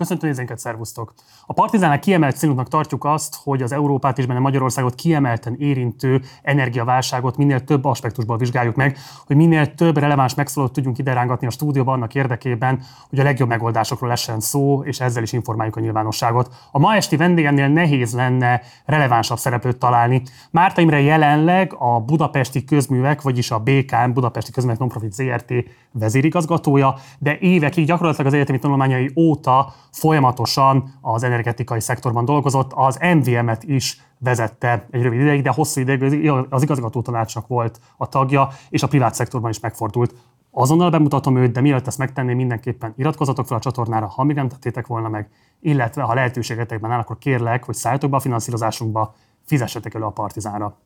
Köszöntöm nézőinket, szervusztok! A Partizánál kiemelt célunknak tartjuk azt, hogy az Európát és benne Magyarországot kiemelten érintő energiaválságot minél több aspektusból vizsgáljuk meg, hogy minél több releváns megszólalót tudjunk rángatni a stúdióban annak érdekében, hogy a legjobb megoldásokról lessen szó, és ezzel is informáljuk a nyilvánosságot. A ma esti vendégemnél nehéz lenne relevánsabb szereplőt találni. Márta Imre jelenleg a Budapesti Közművek, vagyis a BKM Budapesti Közművek Nonprofit ZRT vezérigazgatója, de évekig gyakorlatilag az egyetemi tanulmányai óta folyamatosan az energetikai szektorban dolgozott, az MVM-et is vezette egy rövid ideig, de hosszú ideig az igazgató tanácsnak volt a tagja, és a privát szektorban is megfordult. Azonnal bemutatom őt, de mielőtt ezt megtenném, mindenképpen iratkozzatok fel a csatornára, ha még nem tettétek volna meg, illetve ha lehetőségetekben áll, akkor kérlek, hogy szálljatok be a finanszírozásunkba, fizessetek elő a partizánra.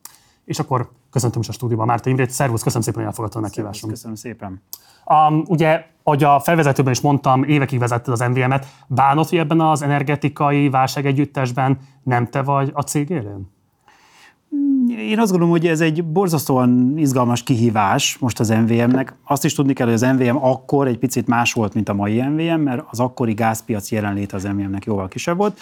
És akkor köszöntöm is a stúdióban Márta Imrét. Szervusz, köszönöm szépen, hogy elfogadtad a meghívásunkat. Köszönöm szépen. Um, ugye, ahogy a felvezetőben is mondtam, évekig vezetted az MVM-et. Bánod, hogy ebben az energetikai válság együttesben nem te vagy a cég élén? Én azt gondolom, hogy ez egy borzasztóan izgalmas kihívás most az MVM-nek. Azt is tudni kell, hogy az MVM akkor egy picit más volt, mint a mai MVM, mert az akkori gázpiac jelenlét az MVM-nek jóval kisebb volt.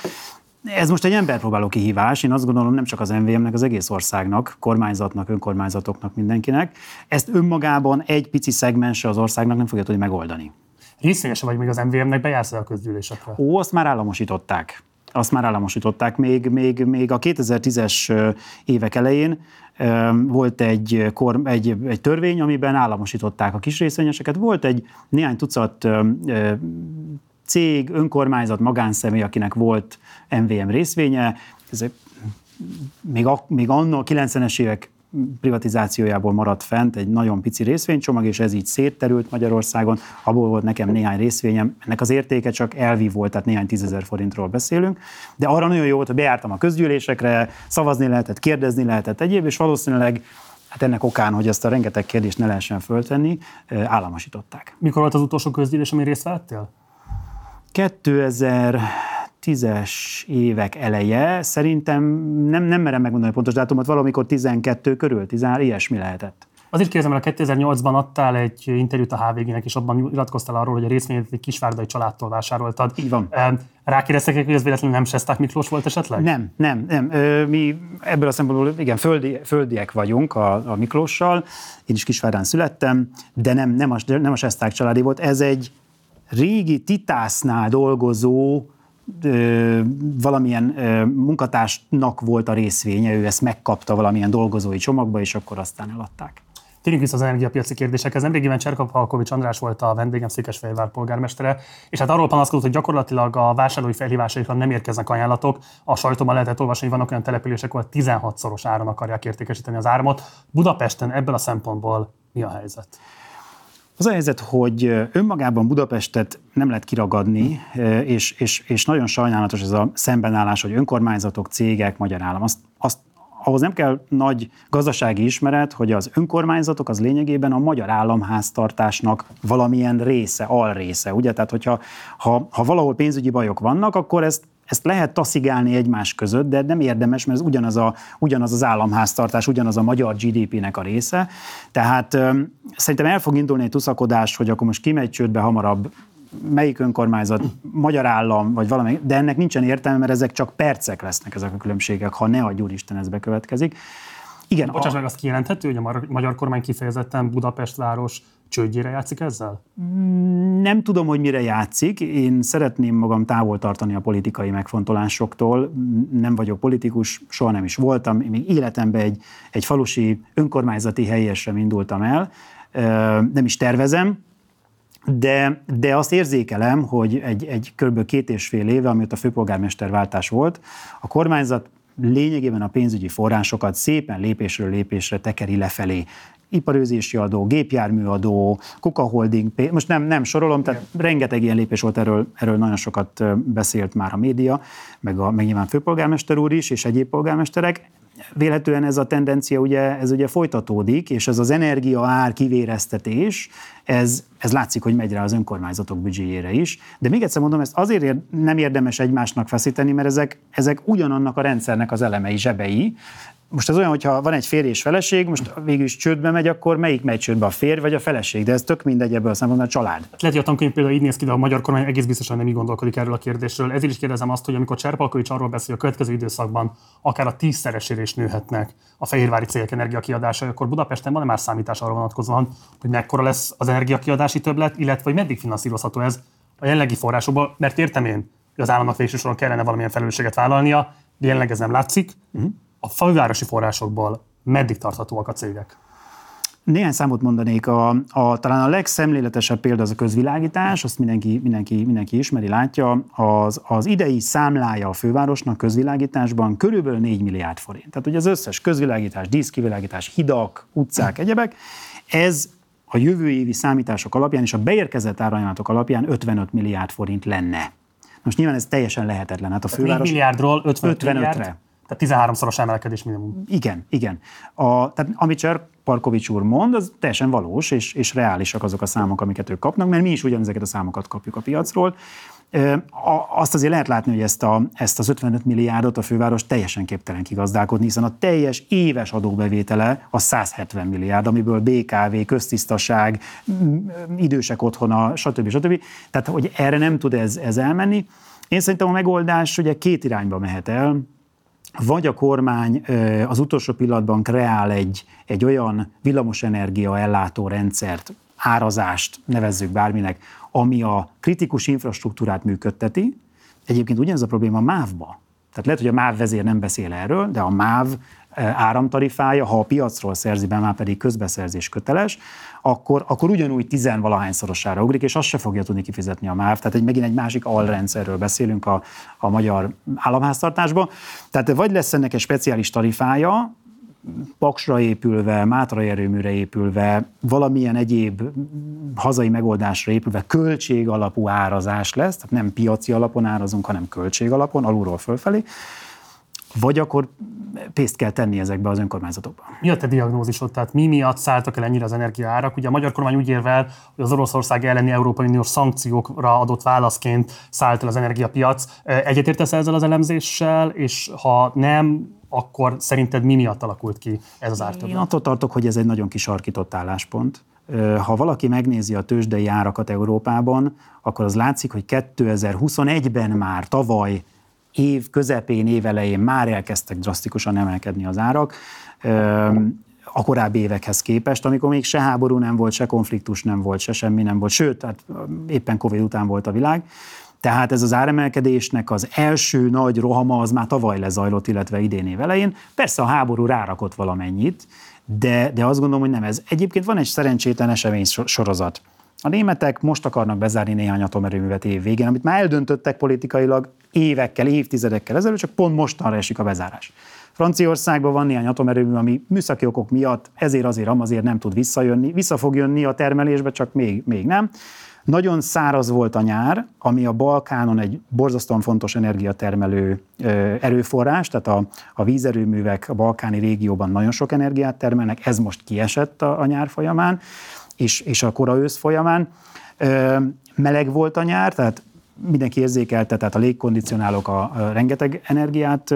Ez most egy emberpróbáló kihívás, én azt gondolom nem csak az MVM-nek, az egész országnak, kormányzatnak, önkormányzatoknak, mindenkinek. Ezt önmagában egy pici szegmense az országnak nem fogja tudni megoldani. Részvényese vagy még az MVM-nek, bejársz a közgyűlésekre? Ó, azt már államosították. Azt már államosították. Még, még, még a 2010-es évek elején volt egy, kor, egy, egy törvény, amiben államosították a kis részvényeseket. Volt egy néhány tucat cég, önkormányzat, magánszemély, akinek volt MVM részvénye. Ez még, a, még anno a 90-es évek privatizációjából maradt fent egy nagyon pici részvénycsomag, és ez így szétterült Magyarországon. Abból volt nekem néhány részvényem. Ennek az értéke csak elvi volt, tehát néhány tízezer forintról beszélünk. De arra nagyon jó volt, hogy bejártam a közgyűlésekre, szavazni lehetett, kérdezni lehetett egyéb, és valószínűleg Hát ennek okán, hogy ezt a rengeteg kérdést ne lehessen föltenni, államosították. Mikor volt az utolsó közgyűlés, ami részt vettél? 2010-es évek eleje, szerintem nem, nem merem megmondani a pontos dátumot, valamikor 12 körül, 13, ilyesmi lehetett. Azért kérdezem, mert a 2008-ban adtál egy interjút a HVG-nek, és abban iratkoztál arról, hogy a részvényt egy kisvárdai családtól vásároltad. Így van. Rákérdeztek, hogy ez véletlenül nem Sesták Miklós volt esetleg? Nem, nem, nem. Mi ebből a szempontból igen, földi, földiek vagyunk a, a Miklóssal. Én is Kisvárdán születtem, de nem, nem, a, nem a Sesták családi volt. Ez egy régi titásznál dolgozó ö, valamilyen ö, munkatársnak volt a részvénye, ő ezt megkapta valamilyen dolgozói csomagba, és akkor aztán eladták. Térjünk vissza az energiapiaci kérdésekhez. Nemrégiben Cserkapalkovics András volt a vendégem, Székesfehérvár polgármestere, és hát arról panaszkodott, hogy gyakorlatilag a vásárlói felhívásaikra nem érkeznek ajánlatok. A sajtóban lehetett olvasni, hogy vannak olyan települések, ahol 16-szoros áron akarják értékesíteni az áramot. Budapesten ebből a szempontból mi a helyzet? Az a helyzet, hogy önmagában Budapestet nem lehet kiragadni, és, és, és nagyon sajnálatos ez a szembenállás, hogy önkormányzatok, cégek, magyar állam. Azt, azt ahhoz nem kell nagy gazdasági ismeret, hogy az önkormányzatok az lényegében a magyar államháztartásnak valamilyen része, alrésze. Ugye? Tehát, hogyha ha, ha valahol pénzügyi bajok vannak, akkor ezt ezt lehet taszigálni egymás között, de nem érdemes, mert ez ugyanaz, a, ugyanaz az államháztartás, ugyanaz a magyar GDP-nek a része. Tehát öm, szerintem el fog indulni egy tuszakodás, hogy akkor most kimegy csődbe hamarabb melyik önkormányzat, magyar állam, vagy valami, de ennek nincsen értelme, mert ezek csak percek lesznek ezek a különbségek, ha ne a Isten ez bekövetkezik. Igen, Bocsáss a... meg, azt kijelenthető, hogy a magyar kormány kifejezetten Budapest város csődjére játszik ezzel? Nem tudom, hogy mire játszik. Én szeretném magam távol tartani a politikai megfontolásoktól. Nem vagyok politikus, soha nem is voltam. Én még életemben egy, egy falusi önkormányzati helyesre indultam el. Nem is tervezem, de, de azt érzékelem, hogy egy, egy kb. két és fél éve, amióta a főpolgármesterváltás volt, a kormányzat lényegében a pénzügyi forrásokat szépen lépésről lépésre tekeri lefelé iparőzési adó, gépjárműadó, Kuka Holding, most nem, nem sorolom, tehát Igen. rengeteg ilyen lépés volt, erről, erről nagyon sokat beszélt már a média, meg, a, meg nyilván főpolgármester úr is, és egyéb polgármesterek. Véletlenül ez a tendencia ugye, ez ugye folytatódik, és ez az energia ár kivéreztetés, ez, ez látszik, hogy megy rá az önkormányzatok büdzséjére is. De még egyszer mondom, ezt azért nem érdemes egymásnak feszíteni, mert ezek, ezek ugyanannak a rendszernek az elemei, zsebei, most ez olyan, hogyha van egy férj és feleség, most végül is csődbe megy, akkor melyik megy csődbe, a férj vagy a feleség? De ez tök mindegy ebből a szempontból, a család. Hát lehet, hogy a tankönyv például így néz ki, de a magyar kormány egész biztosan nem így gondolkodik erről a kérdésről. Ezért is kérdezem azt, hogy amikor Cserpalkovics arról beszél, hogy a következő időszakban akár a tízszeresére is nőhetnek a fehérvári cégek energiakiadásai, akkor Budapesten van-e már számítás arra vonatkozóan, hogy mekkora lesz az energiakiadási többlet, illetve hogy meddig finanszírozható ez a jelenlegi forrásokból, mert értem én, hogy az államnak végső soron kellene valamilyen felelősséget vállalnia, de jelenleg ez nem látszik. Uh-huh. A fővárosi forrásokból meddig tarthatóak a cégek? Néhány számot mondanék. A, a, talán a legszemléletesebb példa az a közvilágítás, azt mindenki, mindenki, mindenki ismeri, látja. Az, az idei számlája a fővárosnak közvilágításban körülbelül 4 milliárd forint. Tehát ugye az összes közvilágítás, díszkivilágítás, hidak, utcák, egyebek, ez a jövő évi számítások alapján és a beérkezett árajánlatok alapján 55 milliárd forint lenne. Most nyilván ez teljesen lehetetlen. Hát a főváros... 4 milliárdról 55 55-re. Milliárd? Tehát 13-szoros emelkedés minimum. Igen, igen. A, tehát amit Cser Parkovics úr mond, az teljesen valós, és, és reálisak azok a számok, amiket ők kapnak, mert mi is ugyanezeket a számokat kapjuk a piacról. Azt azért lehet látni, hogy ezt, a, ezt az 55 milliárdot a főváros teljesen képtelen kigazdálkodni, hiszen a teljes éves adóbevétele a 170 milliárd, amiből BKV, köztisztaság, idősek otthona, stb. stb. Tehát, hogy erre nem tud ez, ez elmenni. Én szerintem a megoldás ugye két irányba mehet el vagy a kormány az utolsó pillanatban kreál egy, egy olyan villamosenergia ellátó rendszert, árazást, nevezzük bárminek, ami a kritikus infrastruktúrát működteti. Egyébként ugyanez a probléma a MÁV-ba. Tehát lehet, hogy a MÁV vezér nem beszél erről, de a MÁV áramtarifája, ha a piacról szerzi be, már pedig közbeszerzés köteles, akkor, akkor ugyanúgy tizenvalahányszorosára ugrik, és azt se fogja tudni kifizetni a MÁV. Tehát egy, megint egy másik alrendszerről beszélünk a, a magyar államháztartásban. Tehát vagy lesz ennek egy speciális tarifája, Paksra épülve, Mátra erőműre épülve, valamilyen egyéb hazai megoldásra épülve költség alapú árazás lesz, tehát nem piaci alapon árazunk, hanem költség alapon, alulról fölfelé, vagy akkor pénzt kell tenni ezekbe az önkormányzatokba. Mi a te diagnózisod? Tehát mi miatt szálltak el ennyire az energiaárak? Ugye a magyar kormány úgy érvel, hogy az Oroszország elleni Európai Uniós szankciókra adott válaszként szállt el az energiapiac. Egyetértesz ezzel az elemzéssel, és ha nem, akkor szerinted mi miatt alakult ki ez az ártöbblet? Én attól tartok, hogy ez egy nagyon kisarkított álláspont. Ha valaki megnézi a tőzsdei árakat Európában, akkor az látszik, hogy 2021-ben már tavaly év közepén, év elején már elkezdtek drasztikusan emelkedni az árak a korábbi évekhez képest, amikor még se háború nem volt, se konfliktus nem volt, se semmi nem volt, sőt, tehát éppen Covid után volt a világ. Tehát ez az áremelkedésnek az első nagy rohama az már tavaly lezajlott, illetve idén év elején. Persze a háború rárakott valamennyit, de, de azt gondolom, hogy nem ez. Egyébként van egy szerencsétlen esemény sorozat. A németek most akarnak bezárni néhány atomerőművet év végén, amit már eldöntöttek politikailag évekkel, évtizedekkel ezelőtt, csak pont mostanra esik a bezárás. Franciaországban van néhány atomerőmű, ami műszaki okok miatt ezért azért azért nem tud visszajönni. Vissza fog jönni a termelésbe, csak még, még nem. Nagyon száraz volt a nyár, ami a Balkánon egy borzasztóan fontos energiatermelő erőforrás, tehát a, a vízerőművek a balkáni régióban nagyon sok energiát termelnek, ez most kiesett a, a nyár folyamán és, és a kora ősz folyamán. Meleg volt a nyár, tehát mindenki érzékelte, tehát a légkondicionálók a, a rengeteg energiát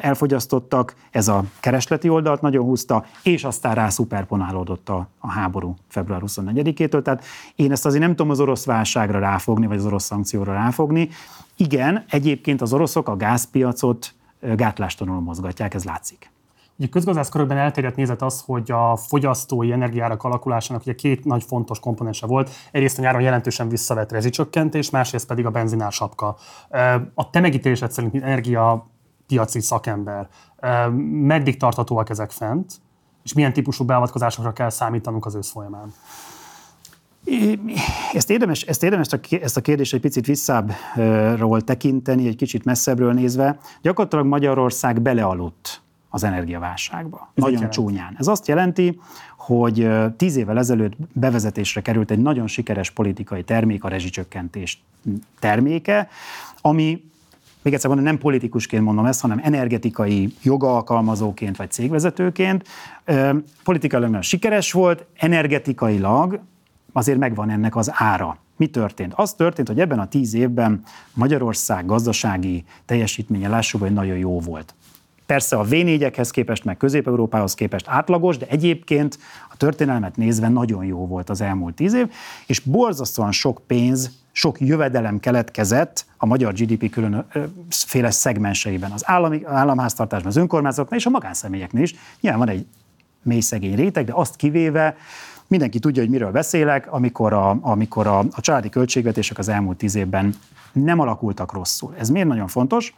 elfogyasztottak, ez a keresleti oldalt nagyon húzta, és aztán rá szuperponálódott a, a háború február 24-től. Tehát én ezt azért nem tudom az orosz válságra ráfogni, vagy az orosz szankcióra ráfogni. Igen, egyébként az oroszok a gázpiacot gátlástalanul mozgatják, ez látszik. Ugye közgazdász körökben elterjedt nézet az, hogy a fogyasztói energiárak alakulásának ugye két nagy fontos komponense volt. Egyrészt a nyáron jelentősen visszavett rezsicsökkentés, másrészt pedig a benzinár sapka. A te megítélésed szerint, mint energiapiaci szakember, meddig tarthatóak ezek fent, és milyen típusú beavatkozásokra kell számítanunk az ősz folyamán? Ezt érdemes, ezt érdemes ezt a kérdést egy picit visszábbról tekinteni, egy kicsit messzebbről nézve. Gyakorlatilag Magyarország belealudt az energiaválságba. Ez nagyon csúnyán. Ez azt jelenti, hogy tíz évvel ezelőtt bevezetésre került egy nagyon sikeres politikai termék, a rezsicsökkentés terméke, ami még egyszer mondom, nem politikusként mondom ezt, hanem energetikai jogalkalmazóként vagy cégvezetőként. Politikailag nagyon sikeres volt, energetikailag azért megvan ennek az ára. Mi történt? Az történt, hogy ebben a tíz évben Magyarország gazdasági teljesítménye, lássuk, hogy nagyon jó volt persze a V4-ekhez képest, meg Közép-Európához képest átlagos, de egyébként a történelmet nézve nagyon jó volt az elmúlt tíz év, és borzasztóan sok pénz, sok jövedelem keletkezett a magyar GDP különféle szegmenseiben, az állami, államháztartásban, az önkormányzatoknál és a magánszemélyeknél is. Nyilván van egy mély szegény réteg, de azt kivéve mindenki tudja, hogy miről beszélek, amikor a, amikor a, a családi költségvetések az elmúlt tíz évben nem alakultak rosszul. Ez miért nagyon fontos?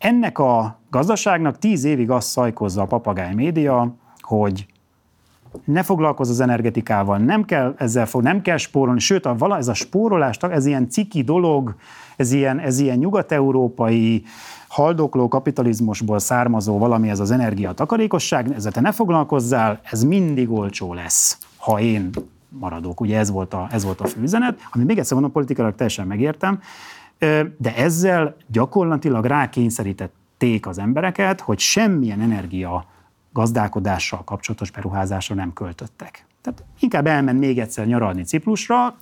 Ennek a gazdaságnak tíz évig azt szajkozza a papagáj média, hogy ne foglalkozz az energetikával, nem kell ezzel fog, nem kell spórolni, sőt, a, vala, ez a spórolás, ez ilyen ciki dolog, ez ilyen, ez ilyen nyugat-európai haldokló kapitalizmusból származó valami, ez az energiatakarékosság, ezzel te ne foglalkozzál, ez mindig olcsó lesz, ha én maradok. Ugye ez volt a, ez volt a főüzenet, ami még egyszer mondom, politikailag teljesen megértem, de ezzel gyakorlatilag rákényszerítették az embereket, hogy semmilyen energia gazdálkodással kapcsolatos beruházásra nem költöttek. Tehát inkább elment még egyszer nyaralni Ciprusra,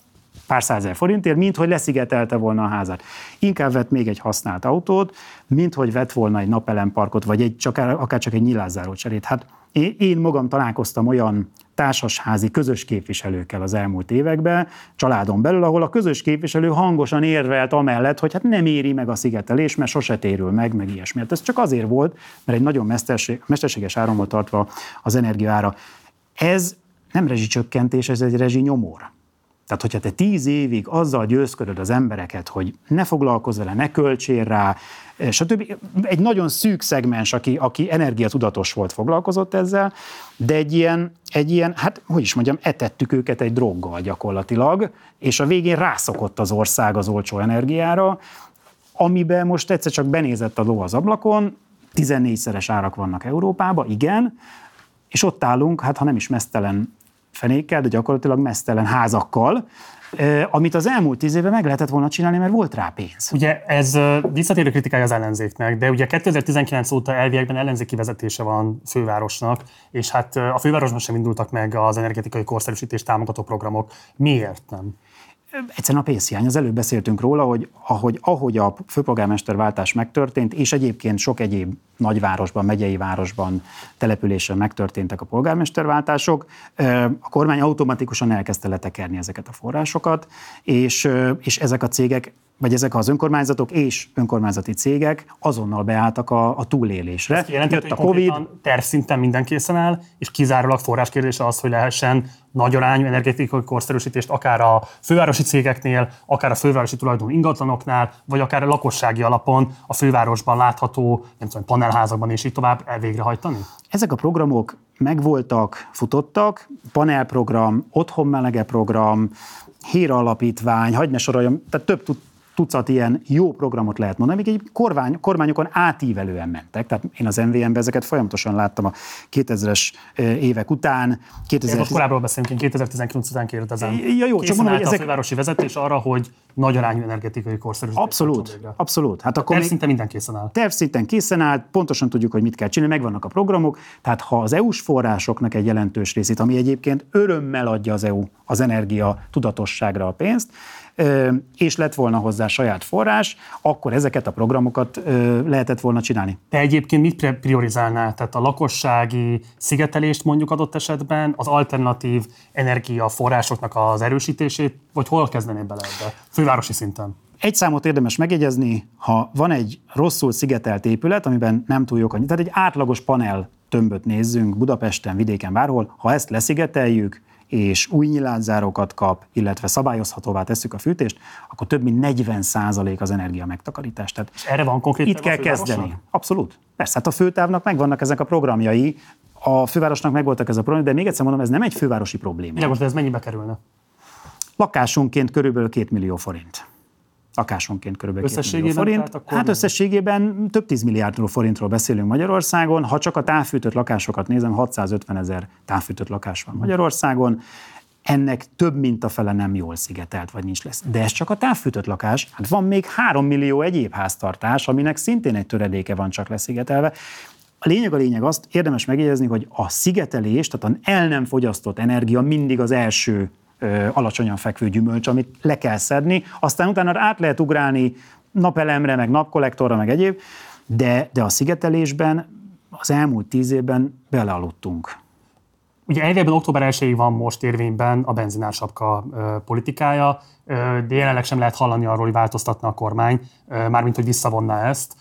pár százer forintért, mint hogy leszigetelte volna a házat. Inkább vett még egy használt autót, mint hogy vett volna egy napelemparkot, vagy egy, csak, akár csak egy nyilázzáró cserét. Hát én, én magam találkoztam olyan társasházi közös képviselőkkel az elmúlt években, családon belül, ahol a közös képviselő hangosan érvelt amellett, hogy hát nem éri meg a szigetelés, mert sose térül meg, meg ilyesmi. Hát ez csak azért volt, mert egy nagyon mesterség, mesterséges áron volt tartva az energiaára. Ez nem rezsicsökkentés, ez egy rezsi nyomor. Tehát, hogyha te tíz évig azzal győzködöd az embereket, hogy ne foglalkozz vele, ne költsél rá, stb. Egy nagyon szűk szegmens, aki, aki energiatudatos volt, foglalkozott ezzel, de egy ilyen, egy ilyen, hát hogy is mondjam, etettük őket egy droggal gyakorlatilag, és a végén rászokott az ország az olcsó energiára, amiben most egyszer csak benézett a ló az ablakon, 14-szeres árak vannak Európában, igen, és ott állunk, hát ha nem is mesztelen fenékkel, de gyakorlatilag mesztelen házakkal, amit az elmúlt tíz évben meg lehetett volna csinálni, mert volt rá pénz. Ugye ez visszatérő kritikája az ellenzéknek, de ugye 2019 óta elviekben ellenzéki vezetése van fővárosnak, és hát a fővárosban sem indultak meg az energetikai korszerűsítés támogató programok. Miért nem? Egyszerűen a pénzhiány. Az előbb beszéltünk róla, hogy ahogy, ahogy a főpolgármesterváltás megtörtént, és egyébként sok egyéb nagyvárosban, megyei városban, településen megtörténtek a polgármesterváltások, a kormány automatikusan elkezdte letekerni ezeket a forrásokat, és, és ezek a cégek vagy ezek az önkormányzatok és önkormányzati cégek azonnal beálltak a, a túlélésre. Ezt jelentett, Jött a COVID. Tervszinten minden készen áll, és kizárólag forráskérdése az, hogy lehessen nagy arányú energetikai korszerűsítést akár a fővárosi cégeknél, akár a fővárosi tulajdon ingatlanoknál, vagy akár a lakossági alapon a fővárosban látható, nem tudom, panelházakban és így tovább elvégrehajtani? Ezek a programok megvoltak, futottak, panelprogram, otthonmelege program, Héra alapítvány, hagyd ne soroljam, tehát több tucat ilyen jó programot lehet mondani, amik egy kormány, kormányokon átívelően mentek. Tehát én az MVM-ben ezeket folyamatosan láttam a 2000-es évek után. 2010... Most korábban beszélünk, én 2019 után kérdezem. Ja, jó, csak mondom, hogy ezek... a fővárosi vezetés arra, hogy nagy arányú energetikai korszerűsítés. Abszolút, abszolút. Hát akkor terv minden készen áll. Terv készen áll, pontosan tudjuk, hogy mit kell csinálni, megvannak a programok. Tehát ha az EU-s forrásoknak egy jelentős részét, ami egyébként örömmel adja az EU az energia tudatosságra a pénzt, és lett volna hozzá saját forrás, akkor ezeket a programokat lehetett volna csinálni. Te egyébként mit priorizálnál? Tehát a lakossági szigetelést mondjuk adott esetben, az alternatív energiaforrásoknak az erősítését, vagy hol kezdenél bele ebbe? Fővárosi szinten. Egy számot érdemes megjegyezni, ha van egy rosszul szigetelt épület, amiben nem túl jók, tehát egy átlagos panel tömböt nézzünk Budapesten, vidéken, bárhol, ha ezt leszigeteljük, és új nyilázárokat kap, illetve szabályozhatóvá tesszük a fűtést, akkor több mint 40% az energia megtakarítás. Tehát és erre van konkrét Itt kell kezdeni. Abszolút. Persze, hát a főtávnak megvannak ezek a programjai, a fővárosnak megvoltak ez a probléma, de még egyszer mondom, ez nem egy fővárosi probléma. De most ez mennyibe kerülne? Lakásonként körülbelül 2 millió forint lakásonként kb. Összességében forint. Akkor hát összességében több 10 milliárd forintról beszélünk Magyarországon. Ha csak a távfűtött lakásokat nézem, 650 ezer távfűtött lakás van Magyarországon. Ennek több mint a fele nem jól szigetelt, vagy nincs lesz. De ez csak a távfűtött lakás. Hát van még 3 millió egyéb háztartás, aminek szintén egy töredéke van csak leszigetelve. A lényeg a lényeg azt érdemes megjegyezni, hogy a szigetelés, tehát a el nem fogyasztott energia mindig az első alacsonyan fekvő gyümölcs, amit le kell szedni, aztán utána át lehet ugrálni napelemre, meg napkollektorra, meg egyéb, de, de a szigetelésben az elmúlt tíz évben belealudtunk. Ugye elvégben október 1 van most érvényben a benzinársapka politikája, de jelenleg sem lehet hallani arról, hogy változtatna a kormány, mármint hogy visszavonna ezt.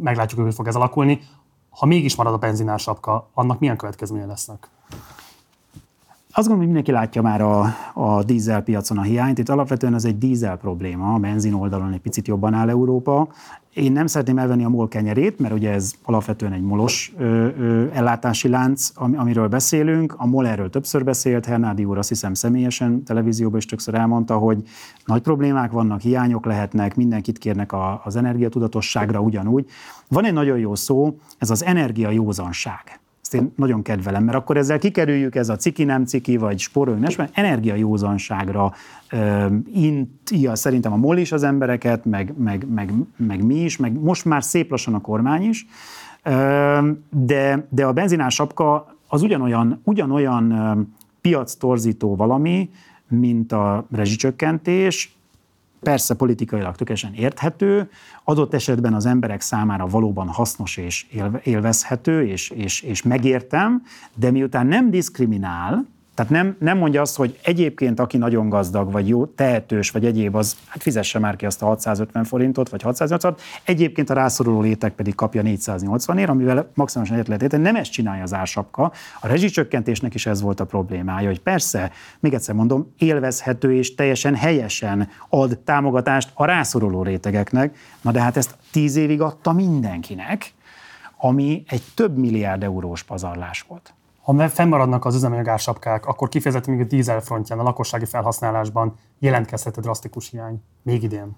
Meglátjuk, hogy fog ez alakulni. Ha mégis marad a benzinársapka, annak milyen következménye lesznek? Azt gondolom, hogy mindenki látja már a, a dízel piacon a hiányt. Itt alapvetően ez egy dízel probléma, a benzin oldalon egy picit jobban áll Európa. Én nem szeretném elvenni a MOL kenyerét, mert ugye ez alapvetően egy molos ö, ö, ellátási lánc, am, amiről beszélünk. A MOL erről többször beszélt, Hernádi úr azt hiszem személyesen televízióban is többször elmondta, hogy nagy problémák vannak, hiányok lehetnek, mindenkit kérnek a, az energiatudatosságra ugyanúgy. Van egy nagyon jó szó, ez az energiajózanság ezt én nagyon kedvelem, mert akkor ezzel kikerüljük ez a ciki, nem ciki, vagy spóroljunk, mert energiajózanságra intja szerintem a MOL is az embereket, meg, meg, meg, meg mi is, meg most már szép lassan a kormány is, de, de a benzinás sapka az ugyanolyan, ugyanolyan piac torzító valami, mint a rezsicsökkentés, persze politikailag tökéletesen érthető, adott esetben az emberek számára valóban hasznos és élvezhető, és, és, és megértem, de miután nem diszkriminál, tehát nem, nem mondja azt, hogy egyébként aki nagyon gazdag, vagy jó, tehetős, vagy egyéb, az hát fizesse már ki azt a 650 forintot, vagy 680 egyébként a rászoruló létek pedig kapja 480 ér, amivel maximálisan egyet lehet érteni. Nem ezt csinálja az ársapka. A rezsicsökkentésnek is ez volt a problémája, hogy persze, még egyszer mondom, élvezhető és teljesen helyesen ad támogatást a rászoruló rétegeknek, na de hát ezt tíz évig adta mindenkinek, ami egy több milliárd eurós pazarlás volt. Ha fennmaradnak az üzemanyagársapkák, akkor kifejezetten még a dízel frontján, a lakossági felhasználásban jelentkezhet drasztikus hiány. Még idén.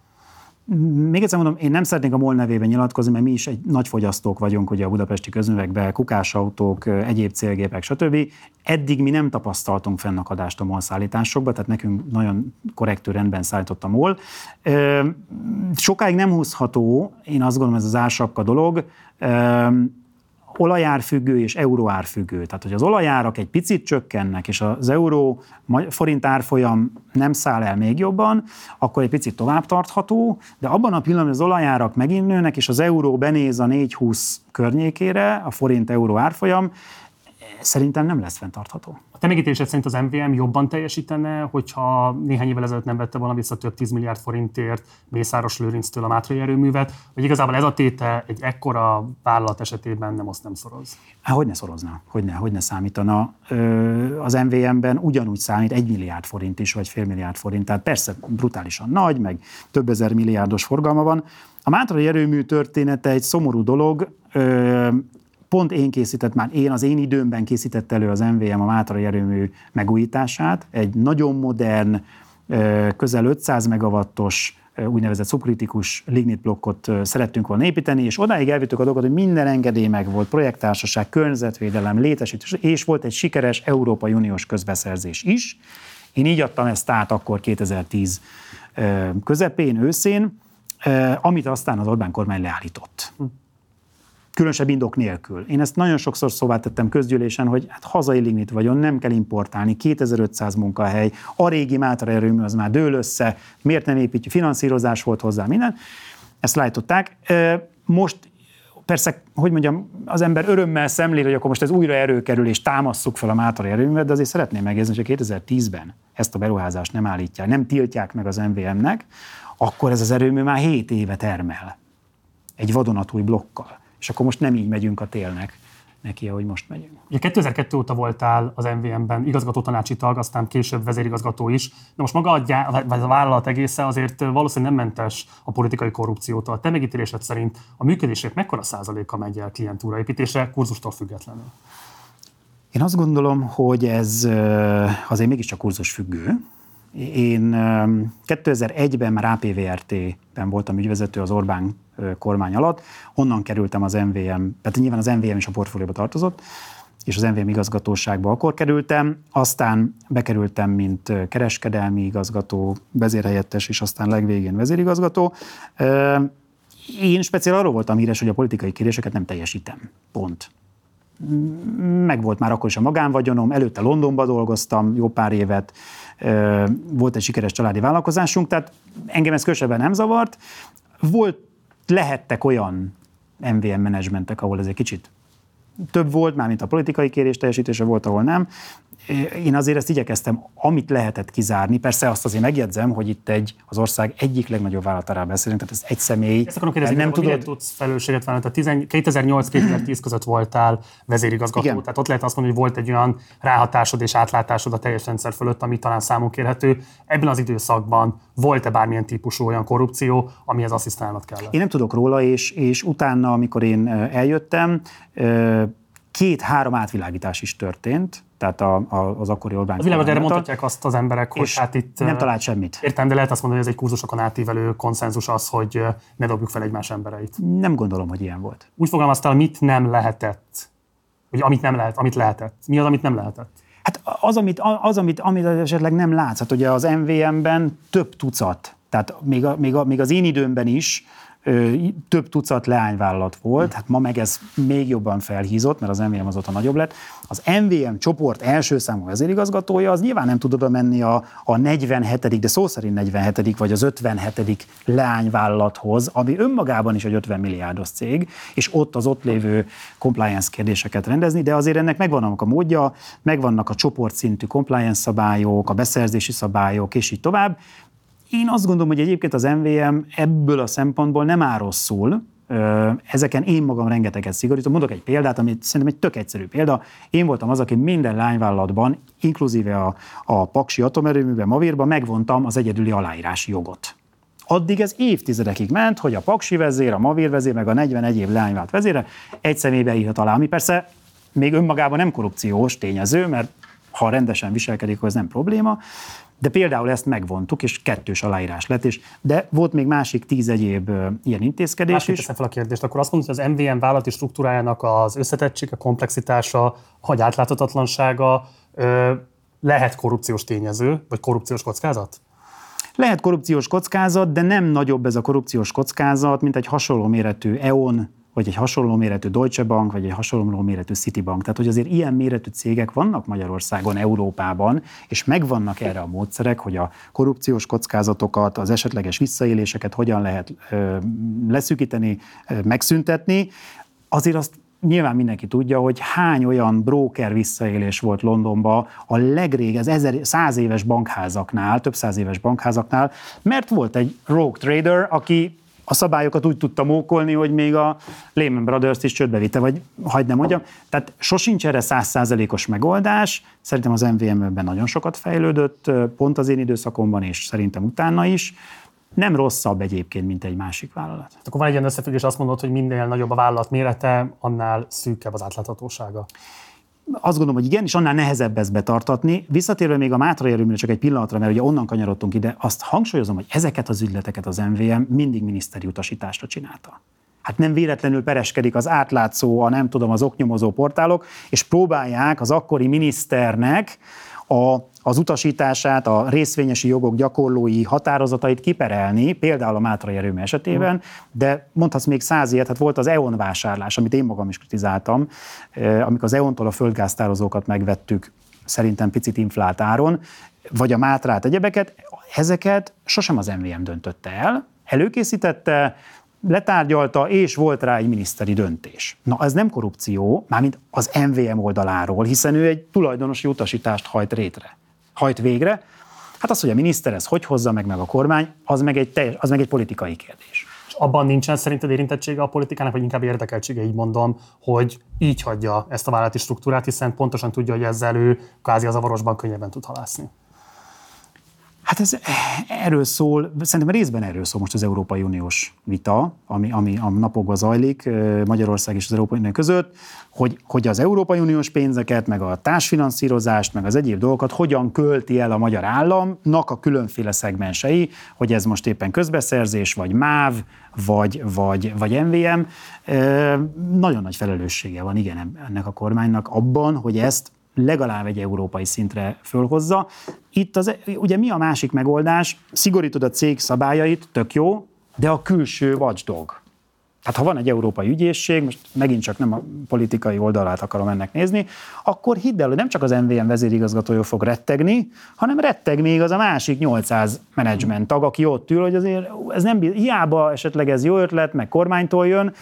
Még egyszer mondom, én nem szeretnék a MOL nevében nyilatkozni, mert mi is egy nagy fogyasztók vagyunk, ugye a budapesti közművekben, kukásautók, egyéb célgépek, stb. Eddig mi nem tapasztaltunk fennakadást a MOL szállításokba, tehát nekünk nagyon korrektű rendben szállított a MOL. Sokáig nem húzható, én azt gondolom, ez az ársapka dolog olajárfüggő és euróárfüggő. Tehát, hogy az olajárak egy picit csökkennek, és az euró forint árfolyam nem száll el még jobban, akkor egy picit tovább tartható, de abban a pillanatban, az olajárak megint nőnek, és az euró benéz a 4,20 környékére, a forint euró árfolyam, szerintem nem lesz fenntartható. Te megítélésed szerint az MVM jobban teljesítene, hogyha néhány évvel ezelőtt nem vette volna vissza több 10 milliárd forintért Mészáros Lőrinctől a Mátrai erőművet, vagy igazából ez a téte egy ekkora vállalat esetében nem azt nem szoroz? Há, hogy ne szorozna, hogy ne számítana. Az MVM-ben ugyanúgy számít egy milliárd forint is, vagy fél milliárd forint, tehát persze brutálisan nagy, meg több ezer milliárdos forgalma van. A Mátrai erőmű története egy szomorú dolog, pont én készített, már én az én időmben készített elő az MVM a Mátrai erőmű megújítását, egy nagyon modern, közel 500 megawattos úgynevezett szubkritikus lignit blokkot szerettünk volna építeni, és odáig elvittük a dolgot, hogy minden engedély meg volt, projekttársaság, környezetvédelem, létesítés, és volt egy sikeres Európai Uniós közbeszerzés is. Én így adtam ezt át akkor 2010 közepén, őszén, amit aztán az Orbán kormány leállított. Különösebb indok nélkül. Én ezt nagyon sokszor szóvá tettem közgyűlésen, hogy hát hazai lignit vagyon, nem kell importálni, 2500 munkahely, a régi Mátra erőmű az már dől össze, miért nem építjük, finanszírozás volt hozzá, minden. Ezt látották. Most persze, hogy mondjam, az ember örömmel szemlél, hogy akkor most ez újra erőkerül, és támasszuk fel a Mátra erőművet, de azért szeretném megjegyezni, hogy 2010-ben ezt a beruházást nem állítják, nem tiltják meg az MVM-nek, akkor ez az erőmű már 7 éve termel egy vadonatúj blokkal és akkor most nem így megyünk a télnek neki, ahogy most megyünk. Ugye 2002 óta voltál az MVM-ben igazgató tanácsi tag, aztán később vezérigazgató is. De most maga a, gyá, vagy a vállalat egésze azért valószínűleg nem mentes a politikai korrupciótól. Te megítélésed szerint a működések mekkora százaléka megy el klientúra építésre, kurzustól függetlenül? Én azt gondolom, hogy ez azért mégiscsak kurzus függő. Én 2001-ben már APVRT-ben voltam ügyvezető az Orbán kormány alatt, onnan kerültem az MVM, tehát nyilván az MVM is a portfólióba tartozott, és az MVM igazgatóságba akkor kerültem, aztán bekerültem, mint kereskedelmi igazgató, vezérhelyettes, és aztán legvégén vezérigazgató. Én speciál arról voltam híres, hogy a politikai kéréseket nem teljesítem. Pont. Meg volt már akkor is a magánvagyonom, előtte Londonba dolgoztam jó pár évet, volt egy sikeres családi vállalkozásunk, tehát engem ez különösebben nem zavart. Volt, lehettek olyan MVM menedzsmentek, ahol ez egy kicsit több volt, mármint a politikai kérés teljesítése volt, ahol nem én azért ezt igyekeztem, amit lehetett kizárni. Persze azt azért megjegyzem, hogy itt egy az ország egyik legnagyobb vállalatára beszélünk, tehát ez egy személy. Ezt akarom kérdezni, nem tudod... tudsz felelősséget vállalni? Tehát 2008-2010 között voltál vezérigazgató, Igen. tehát ott lehet azt mondani, hogy volt egy olyan ráhatásod és átlátásod a teljes rendszer fölött, ami talán számon kérhető. Ebben az időszakban volt-e bármilyen típusú olyan korrupció, amihez asszisztálnod kell? Én nem tudok róla, és, és utána, amikor én eljöttem, két-három átvilágítás is történt, tehát a, a, az akkori Orbán A világon erre mondhatják azt az emberek, hogy hát itt... Nem talált semmit. Értem, de lehet azt mondani, hogy ez egy kurzusokon átívelő konszenzus az, hogy ne dobjuk fel egymás embereit. Nem gondolom, hogy ilyen volt. Úgy fogalmaztál, mit nem lehetett. Vagy amit nem lehet, amit lehetett. Mi az, amit nem lehetett? Hát az, amit, az, amit, amit esetleg nem látsz, hát ugye az MVM-ben több tucat, tehát még, a, még, a, még az én időmben is több tucat leányvállalat volt, hát ma meg ez még jobban felhízott, mert az MVM azóta nagyobb lett. Az MVM csoport első számú vezérigazgatója az nyilván nem tud oda menni a, a 47. de szó szerint 47. vagy az 57. leányvállalathoz, ami önmagában is egy 50 milliárdos cég, és ott az ott lévő compliance kérdéseket rendezni, de azért ennek megvannak a módja, megvannak a csoportszintű compliance szabályok, a beszerzési szabályok, és így tovább. Én azt gondolom, hogy egyébként az MVM ebből a szempontból nem áll rosszul, Ezeken én magam rengeteget szigorítom. Mondok egy példát, ami szerintem egy tök egyszerű példa. Én voltam az, aki minden lányvállalatban, inkluzíve a, a Paksi atomerőműben, Mavírban megvontam az egyedüli aláírási jogot. Addig ez évtizedekig ment, hogy a Paksi vezér, a Mavír vezér, meg a 40 egyéb lányvált vezére egy személybe írhat alá, ami persze még önmagában nem korrupciós tényező, mert ha rendesen viselkedik, ez nem probléma, de például ezt megvontuk, és kettős aláírás lett, és de volt még másik tíz egyéb ilyen intézkedés Másképp is. fel a kérdést, akkor azt mondod, hogy az MVM vállalati struktúrájának az összetettség, a komplexitása, vagy átláthatatlansága lehet korrupciós tényező, vagy korrupciós kockázat? Lehet korrupciós kockázat, de nem nagyobb ez a korrupciós kockázat, mint egy hasonló méretű EON vagy egy hasonló méretű Deutsche Bank, vagy egy hasonló méretű Citibank. Tehát, hogy azért ilyen méretű cégek vannak Magyarországon, Európában, és megvannak erre a módszerek, hogy a korrupciós kockázatokat, az esetleges visszaéléseket hogyan lehet ö, leszűkíteni, ö, megszüntetni. Azért azt nyilván mindenki tudja, hogy hány olyan broker visszaélés volt Londonban a legrég, az ezer, száz éves bankházaknál, több száz éves bankházaknál, mert volt egy rogue trader, aki a szabályokat úgy tudta mókolni, hogy még a Lehman Brothers-t is csődbe vitte, vagy hagyd nem mondjam. Tehát sosincs erre százszázalékos megoldás. Szerintem az MVM-ben nagyon sokat fejlődött, pont az én időszakomban, és szerintem utána is. Nem rosszabb egyébként, mint egy másik vállalat. Akkor van egy ilyen összefüggés, azt mondod, hogy minél nagyobb a vállalat mérete, annál szűkebb az átláthatósága. Azt gondolom, hogy igen, és annál nehezebb ezt betartatni. Visszatérve még a Mátra erőműre csak egy pillanatra, mert ugye onnan kanyarodtunk ide, azt hangsúlyozom, hogy ezeket az ügyleteket az MVM mindig miniszteri utasításra csinálta. Hát nem véletlenül pereskedik az átlátszó, a nem tudom, az oknyomozó portálok, és próbálják az akkori miniszternek a az utasítását, a részvényesi jogok gyakorlói határozatait kiperelni, például a Mátrai erőmű esetében, de mondhatsz még száz ilyet, hát volt az EON vásárlás, amit én magam is kritizáltam, eh, amikor az EON-tól a földgáztározókat megvettük, szerintem picit inflált áron, vagy a Mátrát, egyebeket, ezeket sosem az MVM döntötte el, előkészítette, letárgyalta, és volt rá egy miniszteri döntés. Na, ez nem korrupció, mármint az MVM oldaláról, hiszen ő egy tulajdonosi utasítást hajt rétre hajt végre. Hát az, hogy a miniszter ez hogy hozza meg, meg a kormány, az meg egy, teljes, az meg egy politikai kérdés. És abban nincsen szerinted érintettsége a politikának, vagy inkább érdekeltsége, így mondom, hogy így hagyja ezt a vállalati struktúrát, hiszen pontosan tudja, hogy ezzel ő kázi az avarosban könnyebben tud halászni. Hát ez erről szól, szerintem részben erről szól most az Európai Uniós vita, ami, ami a napokban zajlik Magyarország és az Európai Unió között, hogy, hogy az Európai Uniós pénzeket, meg a társfinanszírozást, meg az egyéb dolgokat hogyan költi el a magyar államnak a különféle szegmensei, hogy ez most éppen közbeszerzés, vagy MÁV, vagy, vagy, vagy MVM. Nagyon nagy felelőssége van, igen, ennek a kormánynak abban, hogy ezt legalább egy európai szintre fölhozza. Itt az, ugye mi a másik megoldás? Szigorítod a cég szabályait, tök jó, de a külső watchdog. Tehát ha van egy európai ügyészség, most megint csak nem a politikai oldalát akarom ennek nézni, akkor hidd el, hogy nem csak az MVM vezérigazgatója fog rettegni, hanem retteg még az a másik 800 menedzsment tag, aki ott ül, hogy azért ez nem hiába esetleg ez jó ötlet, meg kormánytól jön,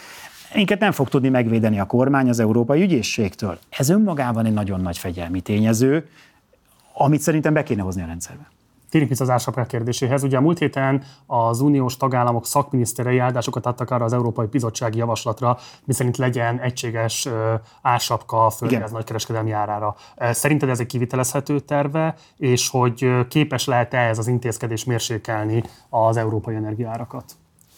minket nem fog tudni megvédeni a kormány az Európai Ügyészségtől. Ez önmagában egy nagyon nagy fegyelmi tényező, amit szerintem be kéne hozni a rendszerbe. Térjünk vissza az ársapkák kérdéséhez. Ugye a múlt héten az uniós tagállamok szakminiszterei áldásokat adtak arra az Európai Bizottsági Javaslatra, miszerint legyen egységes ársapka a földgáz nagykereskedelmi árára. Szerinted ez egy kivitelezhető terve, és hogy képes lehet-e ez az intézkedés mérsékelni az európai energiárakat?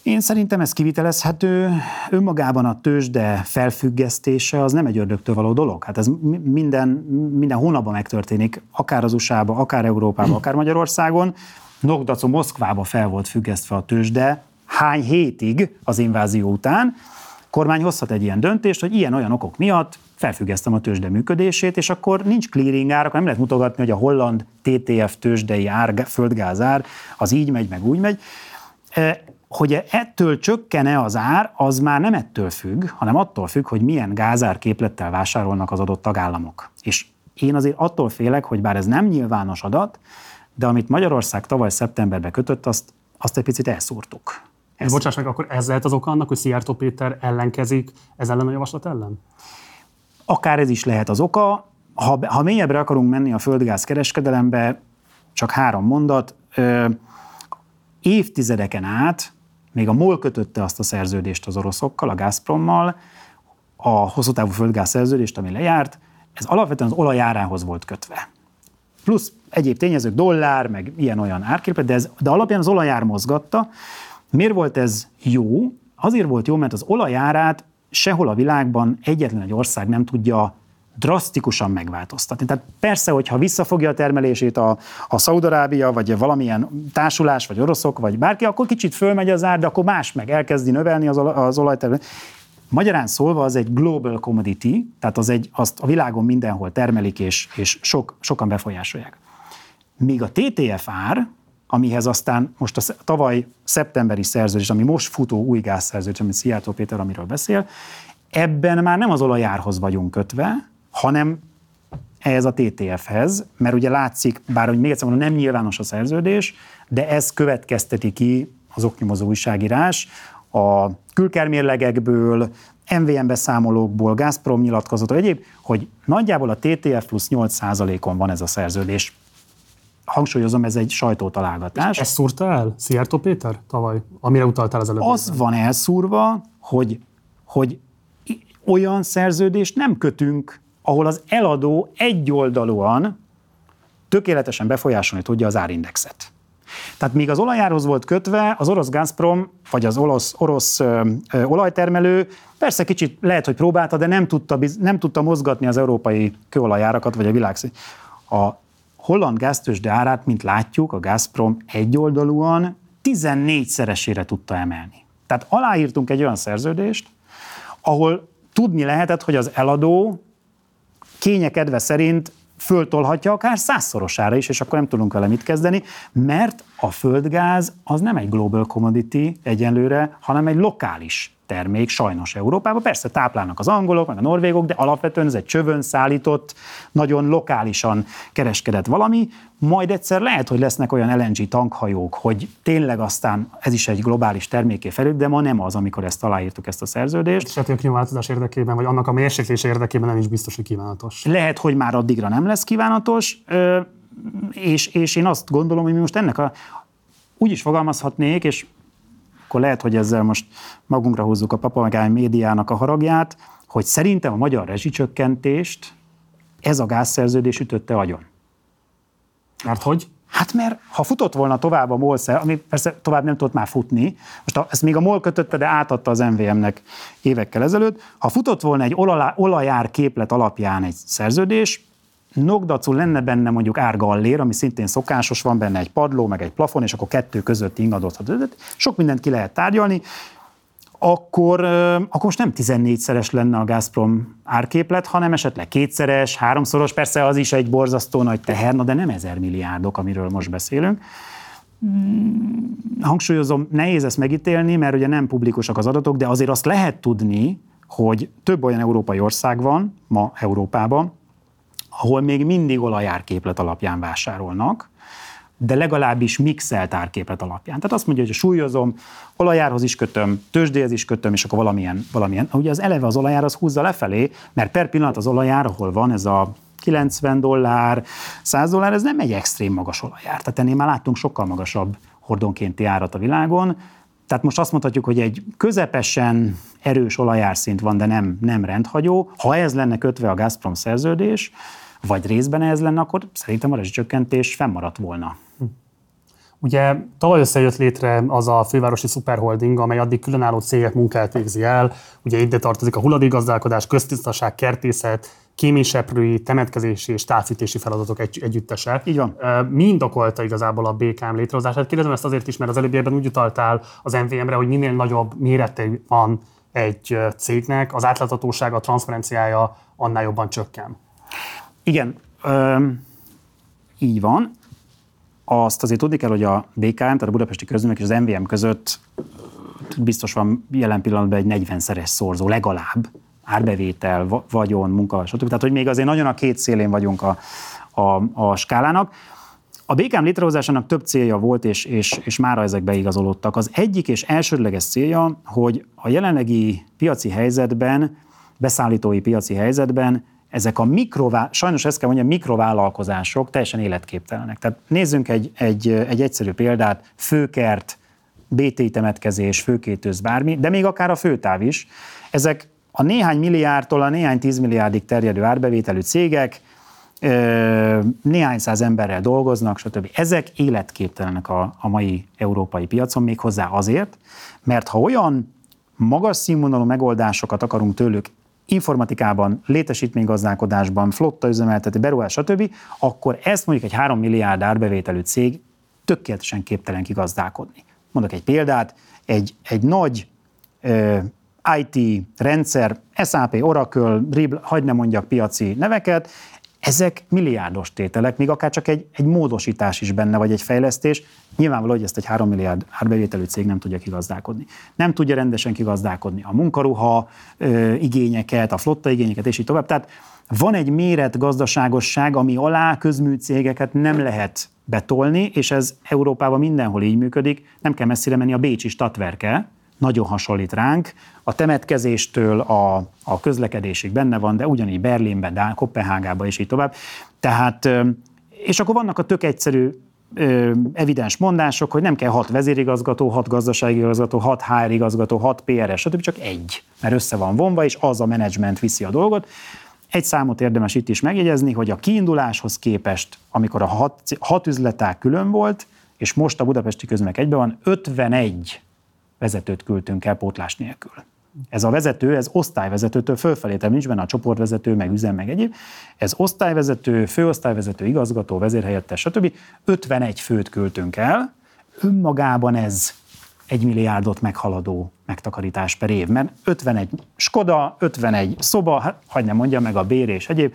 Én szerintem ez kivitelezhető. Önmagában a tőzsde felfüggesztése az nem egy ördögtől való dolog. Hát ez minden, minden hónapban megtörténik, akár az USA-ba, akár Európában, akár Magyarországon. Nogdaco Moszkvába fel volt függesztve a tőzsde hány hétig az invázió után. Kormány hozhat egy ilyen döntést, hogy ilyen-olyan okok miatt felfüggesztem a tőzsde működését, és akkor nincs clearing ár, akkor nem lehet mutogatni, hogy a holland TTF tőzsdei ár, földgázár, az így megy, meg úgy megy hogy ettől csökkene az ár, az már nem ettől függ, hanem attól függ, hogy milyen gázárképlettel vásárolnak az adott tagállamok. És én azért attól félek, hogy bár ez nem nyilvános adat, de amit Magyarország tavaly szeptemberben kötött, azt, azt egy picit elszúrtuk. Ez Bocsáss meg, akkor ez lehet az oka annak, hogy Szijjártó Péter ellenkezik ez ellen a javaslat ellen? Akár ez is lehet az oka. Ha, ha mélyebbre akarunk menni a földgáz kereskedelembe, csak három mondat. Ö, évtizedeken át még a MOL kötötte azt a szerződést az oroszokkal, a Gazprommal, a hosszú távú földgáz szerződést, ami lejárt, ez alapvetően az olajárához volt kötve. Plusz egyéb tényezők, dollár, meg ilyen-olyan árképet, de, ez, de alapján az olajár mozgatta. Miért volt ez jó? Azért volt jó, mert az olajárát sehol a világban egyetlen egy ország nem tudja drasztikusan megváltoztatni. Tehát persze, hogyha visszafogja a termelését a, a Szaudarábia, vagy valamilyen társulás, vagy oroszok, vagy bárki, akkor kicsit fölmegy az ár, de akkor más meg elkezdi növelni az, az olajtermelést. Magyarán szólva az egy global commodity, tehát az egy, azt a világon mindenhol termelik, és, és sok, sokan befolyásolják. Míg a TTF ár, amihez aztán most a tavaly szeptemberi szerződés, ami most futó új gázszerződés, amit Szijjártó Péter, amiről beszél, ebben már nem az olajárhoz vagyunk kötve, hanem ehhez a TTF-hez, mert ugye látszik, bár hogy még egyszer mondom, nem nyilvános a szerződés, de ez következteti ki az oknyomozó újságírás a külkermérlegekből, MVM beszámolókból, Gazprom nyilatkozatok egyéb, hogy nagyjából a TTF plusz 8%-on van ez a szerződés. Hangsúlyozom, ez egy sajtótalálgatás. Ez szúrta el Szijjártó Péter tavaly, amire utaltál az előbb? Az van elszúrva, hogy, hogy olyan szerződést nem kötünk ahol az eladó egyoldalúan tökéletesen befolyásolni tudja az árindexet. Tehát míg az olajárhoz volt kötve, az orosz Gazprom, vagy az orosz, orosz ö, ö, olajtermelő persze kicsit lehet, hogy próbálta, de nem tudta, nem tudta mozgatni az európai kőolajárakat, vagy a világ. A holland gáztősde árát, mint látjuk, a Gazprom egyoldalúan 14-szeresére tudta emelni. Tehát aláírtunk egy olyan szerződést, ahol tudni lehetett, hogy az eladó kénye kedve szerint föltolhatja akár százszorosára is, és akkor nem tudunk vele mit kezdeni, mert a földgáz az nem egy global commodity egyenlőre, hanem egy lokális termék sajnos Európában. Persze táplálnak az angolok, meg a norvégok, de alapvetően ez egy csövön szállított, nagyon lokálisan kereskedett valami, majd egyszer lehet, hogy lesznek olyan LNG tankhajók, hogy tényleg aztán ez is egy globális terméké felül, de ma nem az, amikor ezt aláírtuk, ezt a szerződést. És hogy a klímaváltozás érdekében, vagy annak a mérséklése érdekében nem is biztos, hogy kívánatos. Lehet, hogy már addigra nem lesz kívánatos, és, és én azt gondolom, hogy mi most ennek a, úgy is fogalmazhatnék, és akkor lehet, hogy ezzel most magunkra hozzuk a papagány médiának a haragját, hogy szerintem a magyar rezsicsökkentést ez a gázszerződés ütötte agyon. Mert hogy? Hát mert ha futott volna tovább a MOL, ami persze tovább nem tudott már futni, most a, ezt még a MOL kötötte, de átadta az MVM-nek évekkel ezelőtt, ha futott volna egy olajár képlet alapján egy szerződés, nogdacul lenne benne mondjuk árgallér, ami szintén szokásos, van benne egy padló, meg egy plafon, és akkor kettő között ingadozhat. Sok mindent ki lehet tárgyalni, akkor, akkor most nem 14-szeres lenne a Gazprom árképlet, hanem esetleg kétszeres, háromszoros, persze az is egy borzasztó nagy teher, de nem ezer milliárdok, amiről most beszélünk. Hmm, hangsúlyozom, nehéz ezt megítélni, mert ugye nem publikusak az adatok, de azért azt lehet tudni, hogy több olyan európai ország van ma Európában, ahol még mindig olajárképlet alapján vásárolnak, de legalábbis mixelt árképlet alapján. Tehát azt mondja, hogy súlyozom, olajárhoz is kötöm, tőzsdéhez is kötöm, és akkor valamilyen, valamilyen. Ugye az eleve az olajár az húzza lefelé, mert per pillanat az olajár, ahol van ez a 90 dollár, 100 dollár, ez nem egy extrém magas olajár. Tehát ennél már láttunk sokkal magasabb hordonkénti árat a világon. Tehát most azt mondhatjuk, hogy egy közepesen erős olajárszint van, de nem, nem rendhagyó. Ha ez lenne kötve a Gazprom szerződés, vagy részben ez lenne, akkor szerintem a rezsicsökkentés fennmaradt volna. Ugye tavaly összejött létre az a fővárosi szuperholding, amely addig különálló cégek munkát végzi el. Ugye ide tartozik a hulladékgazdálkodás, köztisztaság, kertészet, kéményseprői, temetkezési és távfűtési feladatok egy, együttese. Így van. Mind okolta igazából a BKM létrehozását. Kérdezem ezt azért is, mert az előbbiekben úgy utaltál az MVM-re, hogy minél nagyobb mérete van egy cégnek, az átláthatósága, a transzparenciája annál jobban csökken. Igen, öm, így van. Azt azért tudni kell, hogy a BKM, tehát a Budapesti Közművek és az MVM között biztos van jelen pillanatban egy 40-szeres szorzó legalább, árbevétel, vagyon, munka, stb. Tehát, hogy még azért nagyon a két szélén vagyunk a, a, a skálának. A BKM létrehozásának több célja volt, és, és, és mára ezek beigazolódtak. Az egyik és elsődleges célja, hogy a jelenlegi piaci helyzetben, beszállítói piaci helyzetben ezek a mikrová, sajnos ezt kell mondjam, mikrovállalkozások teljesen életképtelenek. Tehát nézzünk egy, egy, egy egyszerű példát, főkert, BT temetkezés, főkétőz, bármi, de még akár a főtáv is. Ezek a néhány milliárdtól a néhány tízmilliárdig terjedő árbevételű cégek, néhány száz emberrel dolgoznak, stb. Ezek életképtelenek a, a mai európai piacon, még hozzá azért, mert ha olyan magas színvonalú megoldásokat akarunk tőlük informatikában, létesítménygazdálkodásban, flotta üzemeltető, beruhás, stb., akkor ezt mondjuk egy 3 milliárd árbevételű cég tökéletesen képtelen kigazdálkodni. Mondok egy példát, egy, egy nagy ö, IT rendszer, SAP, Oracle, Ribl, hagyd ne mondjak piaci neveket, ezek milliárdos tételek, még akár csak egy, egy módosítás is benne, vagy egy fejlesztés. Nyilvánvaló, hogy ezt egy 3 milliárd árbevételű cég nem tudja kigazdálkodni. Nem tudja rendesen kigazdálkodni a munkaruha ö, igényeket, a flotta igényeket, és így tovább. Tehát van egy méret gazdaságosság, ami alá közműcégeket nem lehet betolni, és ez Európában mindenhol így működik. Nem kell messzire menni a Bécsi Stadtwerke, nagyon hasonlít ránk. A temetkezéstől a, a közlekedésig benne van, de ugyanígy Berlinben, Dán, Kopenhágában és így tovább. Tehát, és akkor vannak a tök egyszerű evidens mondások, hogy nem kell hat vezérigazgató, hat gazdasági igazgató, hat HR igazgató, hat PRS, stb. csak egy, mert össze van vonva, és az a menedzsment viszi a dolgot. Egy számot érdemes itt is megjegyezni, hogy a kiinduláshoz képest, amikor a hat, hat üzletág külön volt, és most a budapesti közmek egyben van, 51 vezetőt küldtünk el pótlás nélkül. Ez a vezető, ez osztályvezetőtől fölfelé, tehát nincs benne a csoportvezető, meg üzem, meg egyéb. Ez osztályvezető, főosztályvezető, igazgató, vezérhelyettes, stb. 51 főt küldtünk el. Önmagában ez egy milliárdot meghaladó megtakarítás per év, mert 51 Skoda, 51 szoba, hát hagyd nem mondja meg a bér és egyéb,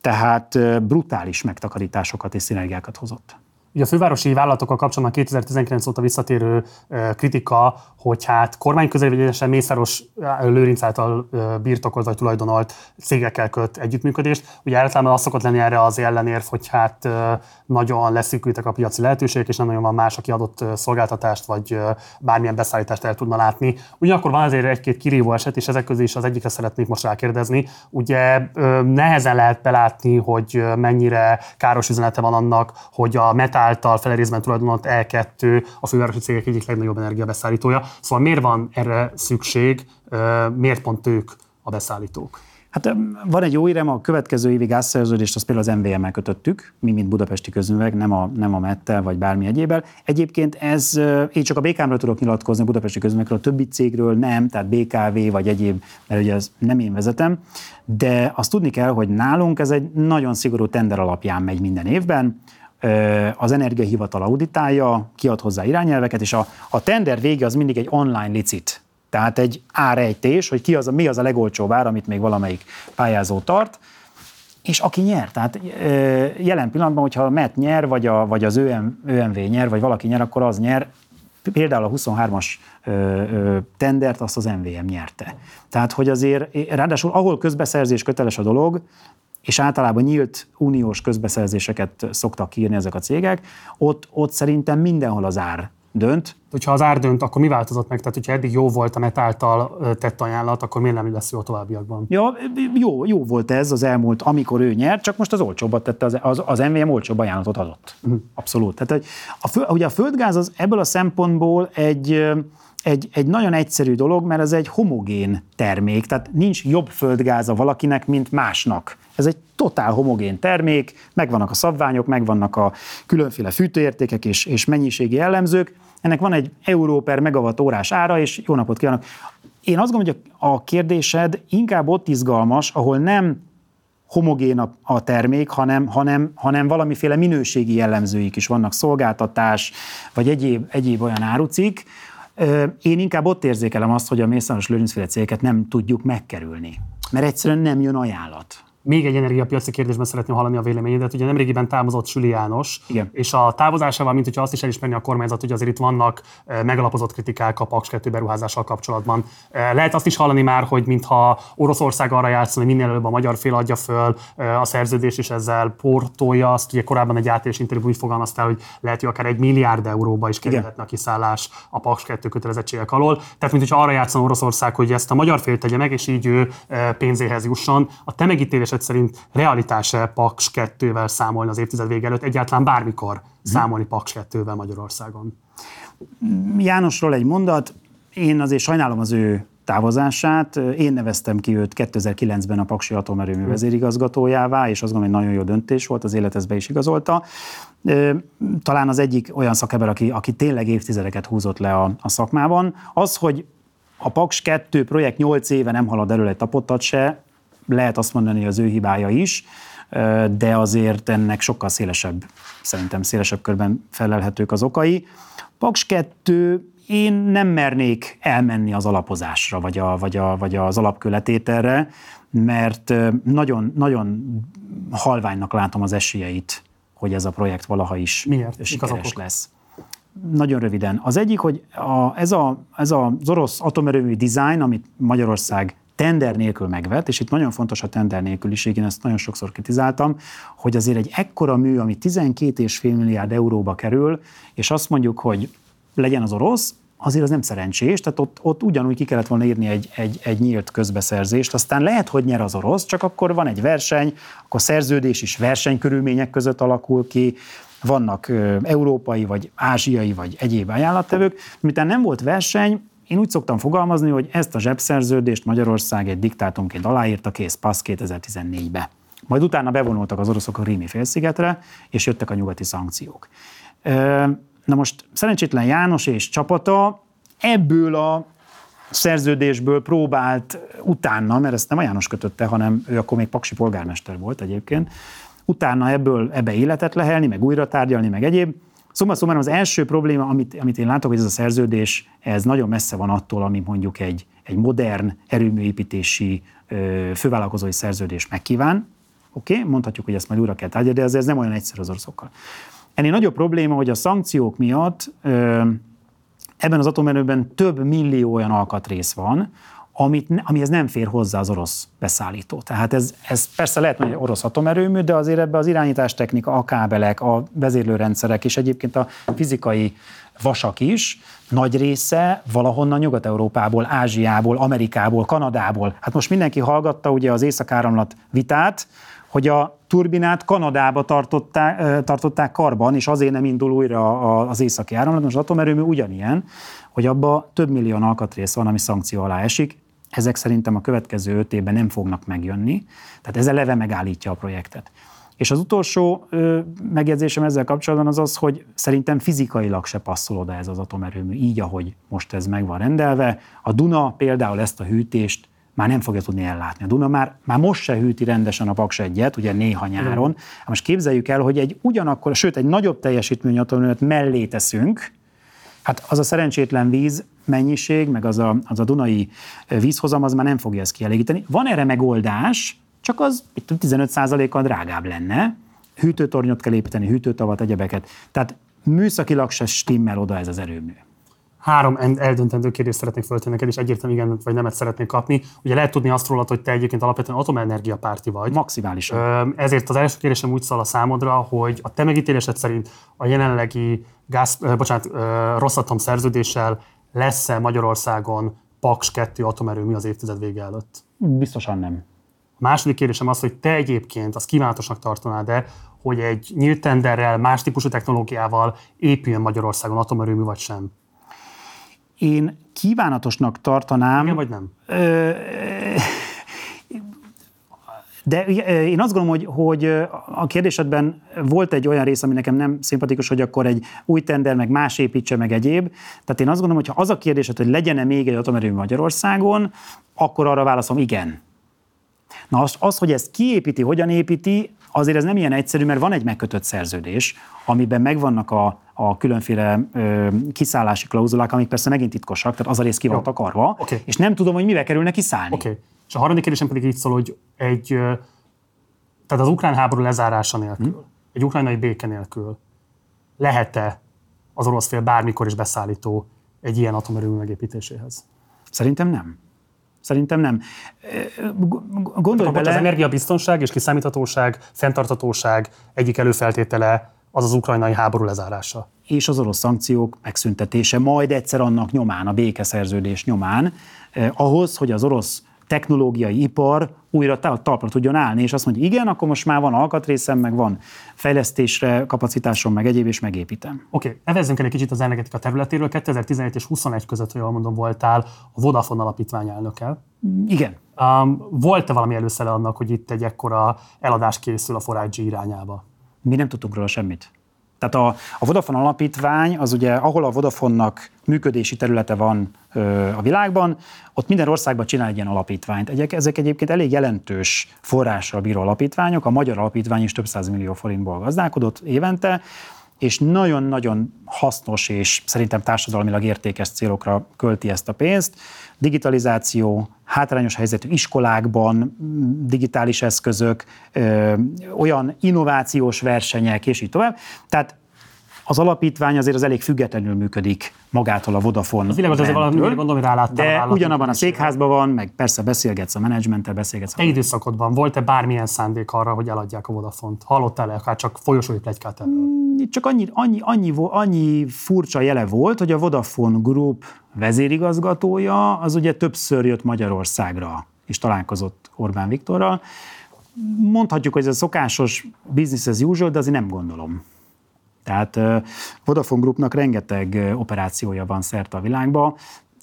tehát brutális megtakarításokat és szinergiákat hozott. Ugye a fővárosi vállalatokkal kapcsolatban 2019 óta visszatérő kritika, hogy hát kormányközelvegyesen Mészáros Lőrinc által birtokolt vagy tulajdonolt cégekkel köt együttműködést. Ugye általában az szokott lenni erre az ellenérv, hogy hát nagyon leszűkültek a piaci lehetőségek, és nem nagyon van más, aki adott szolgáltatást vagy bármilyen beszállítást el tudna látni. Ugyanakkor van azért egy-két kirívó eset, és ezek közé is az egyikre szeretnék most rákérdezni. Ugye nehezen lehet belátni, hogy mennyire káros üzenete van annak, hogy a Meta által felerészben tulajdonolt E2 a fővárosi cégek egyik legnagyobb energiabeszállítója. Szóval miért van erre szükség, miért pont ők a beszállítók? Hát van egy jó írem, a következő évi gázszerződést azt például az MVM-mel kötöttük, mi, mint budapesti közművek, nem a, nem a Mettel vagy bármi egyébel. Egyébként ez, én csak a BKM-ről tudok nyilatkozni, a budapesti közművekről, a többi cégről nem, tehát BKV vagy egyéb, mert ugye az nem én vezetem, de azt tudni kell, hogy nálunk ez egy nagyon szigorú tender alapján megy minden évben, az energiahivatal auditálja, kiad hozzá irányelveket, és a, a tender vége az mindig egy online licit. Tehát egy árejtés, hogy ki az mi az a legolcsóbb ár, amit még valamelyik pályázó tart, és aki nyer, tehát jelen pillanatban, hogyha a MET nyer, vagy, a, vagy az ÖM, ÖMV nyer, vagy valaki nyer, akkor az nyer, például a 23-as ö, ö, tendert azt az MVM nyerte. Tehát, hogy azért, ráadásul ahol közbeszerzés köteles a dolog, és általában nyílt uniós közbeszerzéseket szoktak írni ezek a cégek, ott, ott szerintem mindenhol az ár dönt. Hogyha az ár dönt, akkor mi változott meg? Tehát, hogyha eddig jó volt a net által tett ajánlat, akkor miért nem lesz jó a továbbiakban? Ja, jó, jó volt ez az elmúlt, amikor ő nyert, csak most az olcsóbbat tette, az, az, az MVM olcsóbb ajánlatot adott. Uh-huh. Abszolút. Tehát, a, ugye a földgáz az ebből a szempontból egy, egy, egy nagyon egyszerű dolog, mert ez egy homogén termék, tehát nincs jobb földgáza valakinek, mint másnak. Ez egy totál homogén termék, megvannak a szabványok, megvannak a különféle fűtőértékek és, és mennyiségi jellemzők. Ennek van egy euró per megawatt órás ára, és jó napot kívánok. Én azt gondolom, hogy a kérdésed inkább ott izgalmas, ahol nem homogén a, a termék, hanem, hanem, hanem valamiféle minőségi jellemzőik is vannak, szolgáltatás, vagy egyéb, egyéb olyan árucik. Én inkább ott érzékelem azt, hogy a Mészáros Lőrincféle cégeket nem tudjuk megkerülni, mert egyszerűen nem jön ajánlat. Még egy energiapiaci kérdésben szeretném hallani a véleményedet. Ugye nemrégiben távozott Süli János, Igen. és a távozásával, mint hogyha azt is elismerni a kormányzat, hogy azért itt vannak eh, megalapozott kritikák a Paks 2 beruházással kapcsolatban. Eh, lehet azt is hallani már, hogy mintha Oroszország arra játszon, hogy minél előbb a magyar fél adja föl eh, a szerződést, és ezzel portolja azt. Ugye korábban egy átés interjú úgy fogalmaztál, hogy lehet, hogy akár egy milliárd euróba is kerülhetne a kiszállás a Paks 2 kötelezettségek alól. Tehát, mint hogyha arra játszon Oroszország, hogy ezt a magyar fél tegye meg, és így ő pénzéhez jusson. A te megítélés megítélésed szerint realitás-e Paks 2-vel számolni az évtized vége előtt, egyáltalán bármikor hmm. számolni Paks 2-vel Magyarországon? Jánosról egy mondat, én azért sajnálom az ő távozását. Én neveztem ki őt 2009-ben a Paksi Atomerőmű hmm. vezérigazgatójává, és azt gondolom, hogy nagyon jó döntés volt, az élet be is igazolta. Talán az egyik olyan szakember, aki, aki tényleg évtizedeket húzott le a, a szakmában. Az, hogy a Paks 2 projekt 8 éve nem halad elő egy tapottat se, lehet azt mondani, hogy az ő hibája is, de azért ennek sokkal szélesebb, szerintem szélesebb körben felelhetők az okai. Paks 2 én nem mernék elmenni az alapozásra, vagy, a, vagy, a, vagy az alapköletételre, mert nagyon, nagyon halványnak látom az esélyeit, hogy ez a projekt valaha is Miért? sikeres lesz. Nagyon röviden. Az egyik, hogy a, ez, a, ez az orosz atomerőmű design, amit Magyarország tender nélkül megvett, és itt nagyon fontos a tender nélküliség, én ezt nagyon sokszor kritizáltam, hogy azért egy ekkora mű, ami 12,5 milliárd euróba kerül, és azt mondjuk, hogy legyen az orosz, azért az nem szerencsés, tehát ott, ott ugyanúgy ki kellett volna írni egy, egy, egy nyílt közbeszerzést, aztán lehet, hogy nyer az orosz, csak akkor van egy verseny, akkor szerződés is versenykörülmények között alakul ki, vannak európai, vagy ázsiai, vagy egyéb ajánlattevők, miután nem volt verseny, én úgy szoktam fogalmazni, hogy ezt a zsebszerződést Magyarország egy diktátumként aláírta, kész, passz 2014-be. Majd utána bevonultak az oroszok a Rími félszigetre, és jöttek a nyugati szankciók. Na most szerencsétlen János és csapata ebből a szerződésből próbált utána, mert ezt nem a János kötötte, hanem ő akkor még paksi polgármester volt egyébként, utána ebből ebbe életet lehelni, meg újra tárgyalni, meg egyéb, Szóval, szóval az első probléma, amit, amit én látok, hogy ez a szerződés, ez nagyon messze van attól, ami mondjuk egy, egy modern erőműépítési fővállalkozói szerződés megkíván. Oké, okay? mondhatjuk, hogy ezt majd újra kell tárgyalni, de ez, ez nem olyan egyszerű az oroszokkal. Ennél nagyobb probléma, hogy a szankciók miatt ö, ebben az atomerőben több millió olyan alkatrész van, amit, amihez nem fér hozzá az orosz beszállító. Tehát ez, ez persze lehet, hogy orosz atomerőmű, de azért ebbe az irányítástechnika, a kábelek, a vezérlőrendszerek és egyébként a fizikai vasak is nagy része valahonnan Nyugat-Európából, Ázsiából, Amerikából, Kanadából. Hát most mindenki hallgatta ugye az északáramlat vitát, hogy a turbinát Kanadába tartották, tartották karban, és azért nem indul újra az északi áramlat. Most az atomerőmű ugyanilyen, hogy abba több millió alkatrész van, ami szankció alá esik, ezek szerintem a következő öt évben nem fognak megjönni, tehát ez eleve megállítja a projektet. És az utolsó ö, megjegyzésem ezzel kapcsolatban az az, hogy szerintem fizikailag se passzol oda ez az atomerőmű, így, ahogy most ez meg van rendelve. A Duna például ezt a hűtést már nem fogja tudni ellátni. A Duna már, már most se hűti rendesen a Paks egyet, ugye néha nyáron. Mm. Most képzeljük el, hogy egy ugyanakkor, sőt egy nagyobb teljesítményű atomerőmet mellé teszünk, Hát az a szerencsétlen víz mennyiség, meg az a, az a Dunai vízhozam, az már nem fogja ezt kielégíteni. Van erre megoldás, csak az 15%-kal drágább lenne. Hűtőtornyot kell építeni, hűtőtavat, egyebeket. Tehát műszakilag se stimmel oda ez az erőmű. három eldöntendő kérdést szeretnék föltenni neked, és egyértelműen igen vagy nemet szeretnék kapni. Ugye lehet tudni azt rólad, hogy te egyébként alapvetően atomenergia párti vagy. Maximálisan. Ezért az első kérdésem úgy szól a számodra, hogy a te megítélésed szerint a jelenlegi gáz, bocsánat, Rosszatom szerződéssel lesz-e Magyarországon Paks 2 atomerőmű az évtized vége előtt? Biztosan nem. A második kérdésem az, hogy te egyébként azt kívánatosnak tartanád-e, hogy egy nyílt tenderrel, más típusú technológiával épüljön Magyarországon atomerőmű, vagy sem? Én kívánatosnak tartanám. Igen, vagy nem? Ö, de én azt gondolom, hogy, hogy a kérdésedben volt egy olyan rész, ami nekem nem szimpatikus, hogy akkor egy új tender, meg más építse, meg egyéb. Tehát én azt gondolom, hogy ha az a kérdésed, hogy legyen-e még egy atomerőmű Magyarországon, akkor arra válaszom igen. Na az, az, hogy ezt kiépíti, hogyan építi, azért ez nem ilyen egyszerű, mert van egy megkötött szerződés, amiben megvannak a, a különféle ö, kiszállási klauzulák, amik persze megint titkosak, tehát az a rész ki van takarva, okay. és nem tudom, hogy mivel kerülne kiszállni. Okay. És a harmadik kérdésem pedig így szól, hogy egy, tehát az ukrán háború lezárása nélkül, hmm. egy ukrajnai béke nélkül lehet-e az orosz fél bármikor is beszállító egy ilyen atomerőmű megépítéséhez? Szerintem nem. Szerintem nem. Gondolj bele... Az energiabiztonság és kiszámíthatóság, fenntartatóság egyik előfeltétele az az ukrajnai háború lezárása. És az orosz szankciók megszüntetése, majd egyszer annak nyomán, a békeszerződés nyomán, eh, ahhoz, hogy az orosz technológiai ipar újra talpra tudjon állni, és azt mondja, igen, akkor most már van alkatrészem, meg van fejlesztésre kapacitásom, meg egyéb, és megépítem. Oké, okay. nevezzünk el egy kicsit az energetika területéről. 2017 és 21 között, ha jól mondom, voltál a Vodafone alapítvány elnöke. Igen. Um, volt-e valami előszele annak, hogy itt egy ekkora eladás készül a Forágyi irányába? Mi nem tudtunk róla semmit. Tehát a, a Vodafone alapítvány, az ugye, ahol a Vodafonnak működési területe van ö, a világban, ott minden országban csinál egy ilyen alapítványt. Egyek, ezek egyébként elég jelentős forrással bíró alapítványok, a magyar alapítvány is több millió forintból gazdálkodott évente, és nagyon-nagyon hasznos és szerintem társadalmilag értékes célokra költi ezt a pénzt. Digitalizáció, hátrányos helyzetű iskolákban, digitális eszközök, ö, olyan innovációs versenyek, és így tovább. Tehát az alapítvány azért az elég függetlenül működik magától a Vodafone. Az világos, azért valami gondolom, hogy ráláttam. De a ugyanabban a székházban van, meg persze beszélgetsz a menedzsmenttel, beszélgetsz. Te időszakodban volt-e bármilyen szándék arra, hogy eladják a Vodafont? Hallottál-e akár csak folyosói plegykát ebből? Mm, csak annyi, annyi, annyi, annyi furcsa jele volt, hogy a Vodafone Group vezérigazgatója az ugye többször jött Magyarországra, és találkozott Orbán Viktorral. Mondhatjuk, hogy ez a szokásos business as usual, de azért nem gondolom. Tehát Vodafone Groupnak rengeteg operációja van szerte a világba.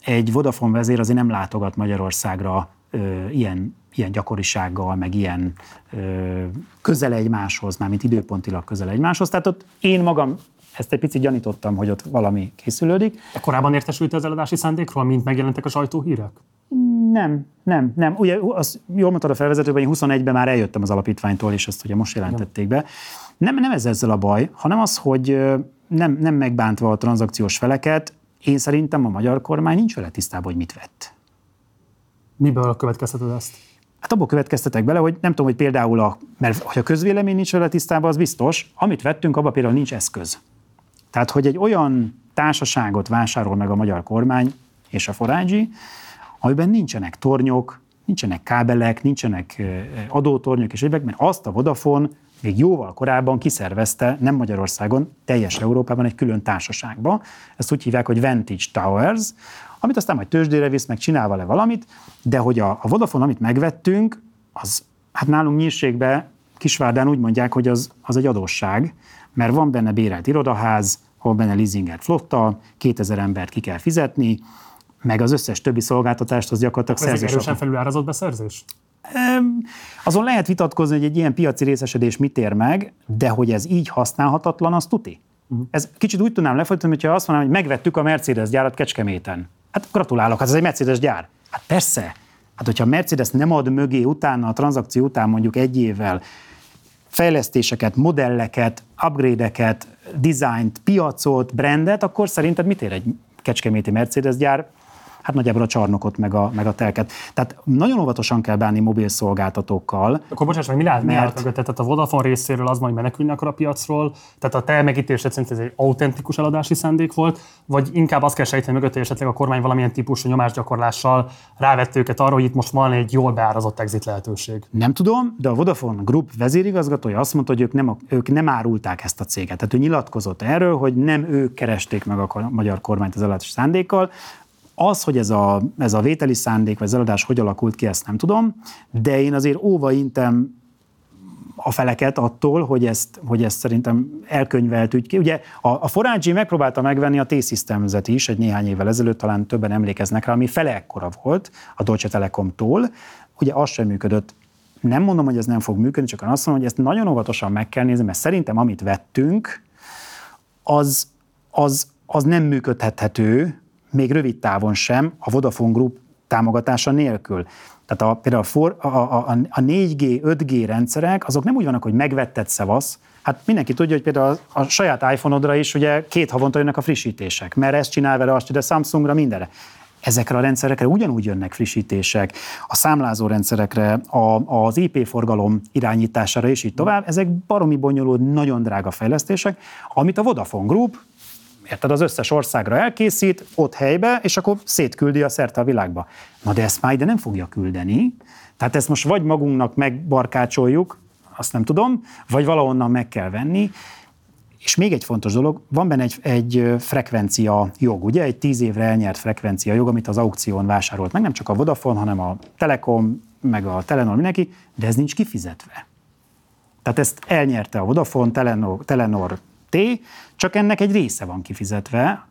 Egy Vodafone vezér azért nem látogat Magyarországra ilyen, ilyen gyakorisággal, meg ilyen ö, közel egymáshoz, mármint időpontilag közel egymáshoz. Tehát ott én magam ezt egy picit gyanítottam, hogy ott valami készülődik. De korábban értesült az eladási szándékról, mint megjelentek a sajtóhírek? Nem, nem, nem. Ugye, az, jól mondtad a felvezetőben, hogy 21-ben már eljöttem az alapítványtól, és ezt ugye most jelentették be. Nem, nem ez ezzel a baj, hanem az, hogy nem, nem megbántva a tranzakciós feleket, én szerintem a magyar kormány nincs vele tisztában, hogy mit vett. Miből következteted ezt? Hát abból következtetek bele, hogy nem tudom, hogy például, a, mert hogy a közvélemény nincs vele tisztában, az biztos, amit vettünk, abban például nincs eszköz. Tehát, hogy egy olyan társaságot vásárol meg a magyar kormány és a forágyi, amiben nincsenek tornyok, nincsenek kábelek, nincsenek adótornyok és egyébek, mert azt a Vodafone még jóval korábban kiszervezte, nem Magyarországon, teljes Európában egy külön társaságba. Ezt úgy hívják, hogy Vantage Towers, amit aztán majd tőzsdére visz, meg csinál vele valamit, de hogy a, a Vodafone, amit megvettünk, az hát nálunk nyírségbe, Kisvárdán úgy mondják, hogy az, az egy adósság, mert van benne bérelt irodaház, van benne leasingelt flotta, 2000 embert ki kell fizetni, meg az összes többi szolgáltatást az gyakorlatilag szerzés. Ez erősen felülárazott beszerzés? Azon lehet vitatkozni, hogy egy ilyen piaci részesedés mit ér meg, de hogy ez így használhatatlan, az tuti. Uh-huh. Ez kicsit úgy tudnám lefolytani, hogyha azt mondanám, hogy megvettük a Mercedes gyárat Kecskeméten. Hát gratulálok, hát ez egy Mercedes gyár. Hát persze. Hát hogyha a Mercedes nem ad mögé utána, a tranzakció után mondjuk egy évvel fejlesztéseket, modelleket, upgrade-eket, dizájnt, piacot, brandet, akkor szerinted mit ér egy kecskeméti Mercedes gyár? Hát nagyjából a csarnokot, meg a, meg a telket. Tehát nagyon óvatosan kell bánni mobil szolgáltatókkal. Akkor bocsáss meg, mi lehet, mi mert... mögött? Tehát a Vodafone részéről az majd menekülni akar a piacról, tehát a te megítélésed szerint ez egy autentikus eladási szándék volt, vagy inkább azt kell sejteni mögött, hogy esetleg a kormány valamilyen típusú nyomásgyakorlással rávette őket arra, hogy itt most van egy jól beárazott exit lehetőség. Nem tudom, de a Vodafone Group vezérigazgatója azt mondta, hogy ők nem, ők nem árulták ezt a céget. Tehát ő nyilatkozott erről, hogy nem ők keresték meg a magyar kormányt az eladási szándékkal, az, hogy ez a, ez a vételi szándék, vagy az eladás hogy alakult ki, ezt nem tudom, de én azért óva intem a feleket attól, hogy ezt, hogy ezt szerintem elkönyvelt ügy ki. Ugye a, a Forágyi megpróbálta megvenni a T-Systems-et is egy néhány évvel ezelőtt, talán többen emlékeznek rá, ami fele ekkora volt a Deutsche Telekomtól. Ugye az sem működött. Nem mondom, hogy ez nem fog működni, csak azt mondom, hogy ezt nagyon óvatosan meg kell nézni, mert szerintem amit vettünk, az, az, az nem működhethető, még rövid távon sem, a Vodafone Group támogatása nélkül. Tehát a, például a, for, a, a, a 4G, 5G rendszerek, azok nem úgy vannak, hogy megvetted szevasz, Hát mindenki tudja, hogy például a, a saját iPhone-odra is ugye két havonta jönnek a frissítések, mert ezt csinál vele, azt de Samsungra, mindenre. Ezekre a rendszerekre ugyanúgy jönnek frissítések, a számlázó rendszerekre, a, az IP forgalom irányítására és így tovább. Ezek baromi bonyolult, nagyon drága fejlesztések, amit a Vodafone Group Érted, az összes országra elkészít, ott helybe, és akkor szétküldi a szerte a világba. Na de ezt már ide nem fogja küldeni. Tehát ezt most vagy magunknak megbarkácsoljuk, azt nem tudom, vagy valahonnan meg kell venni. És még egy fontos dolog, van benne egy, egy frekvencia jog, ugye, egy tíz évre elnyert frekvencia jog, amit az aukción vásárolt meg, nem csak a Vodafone, hanem a Telekom, meg a Telenor, mindenki, de ez nincs kifizetve. Tehát ezt elnyerte a Vodafone, Telenor, Telenor T, csak ennek egy része van kifizetve,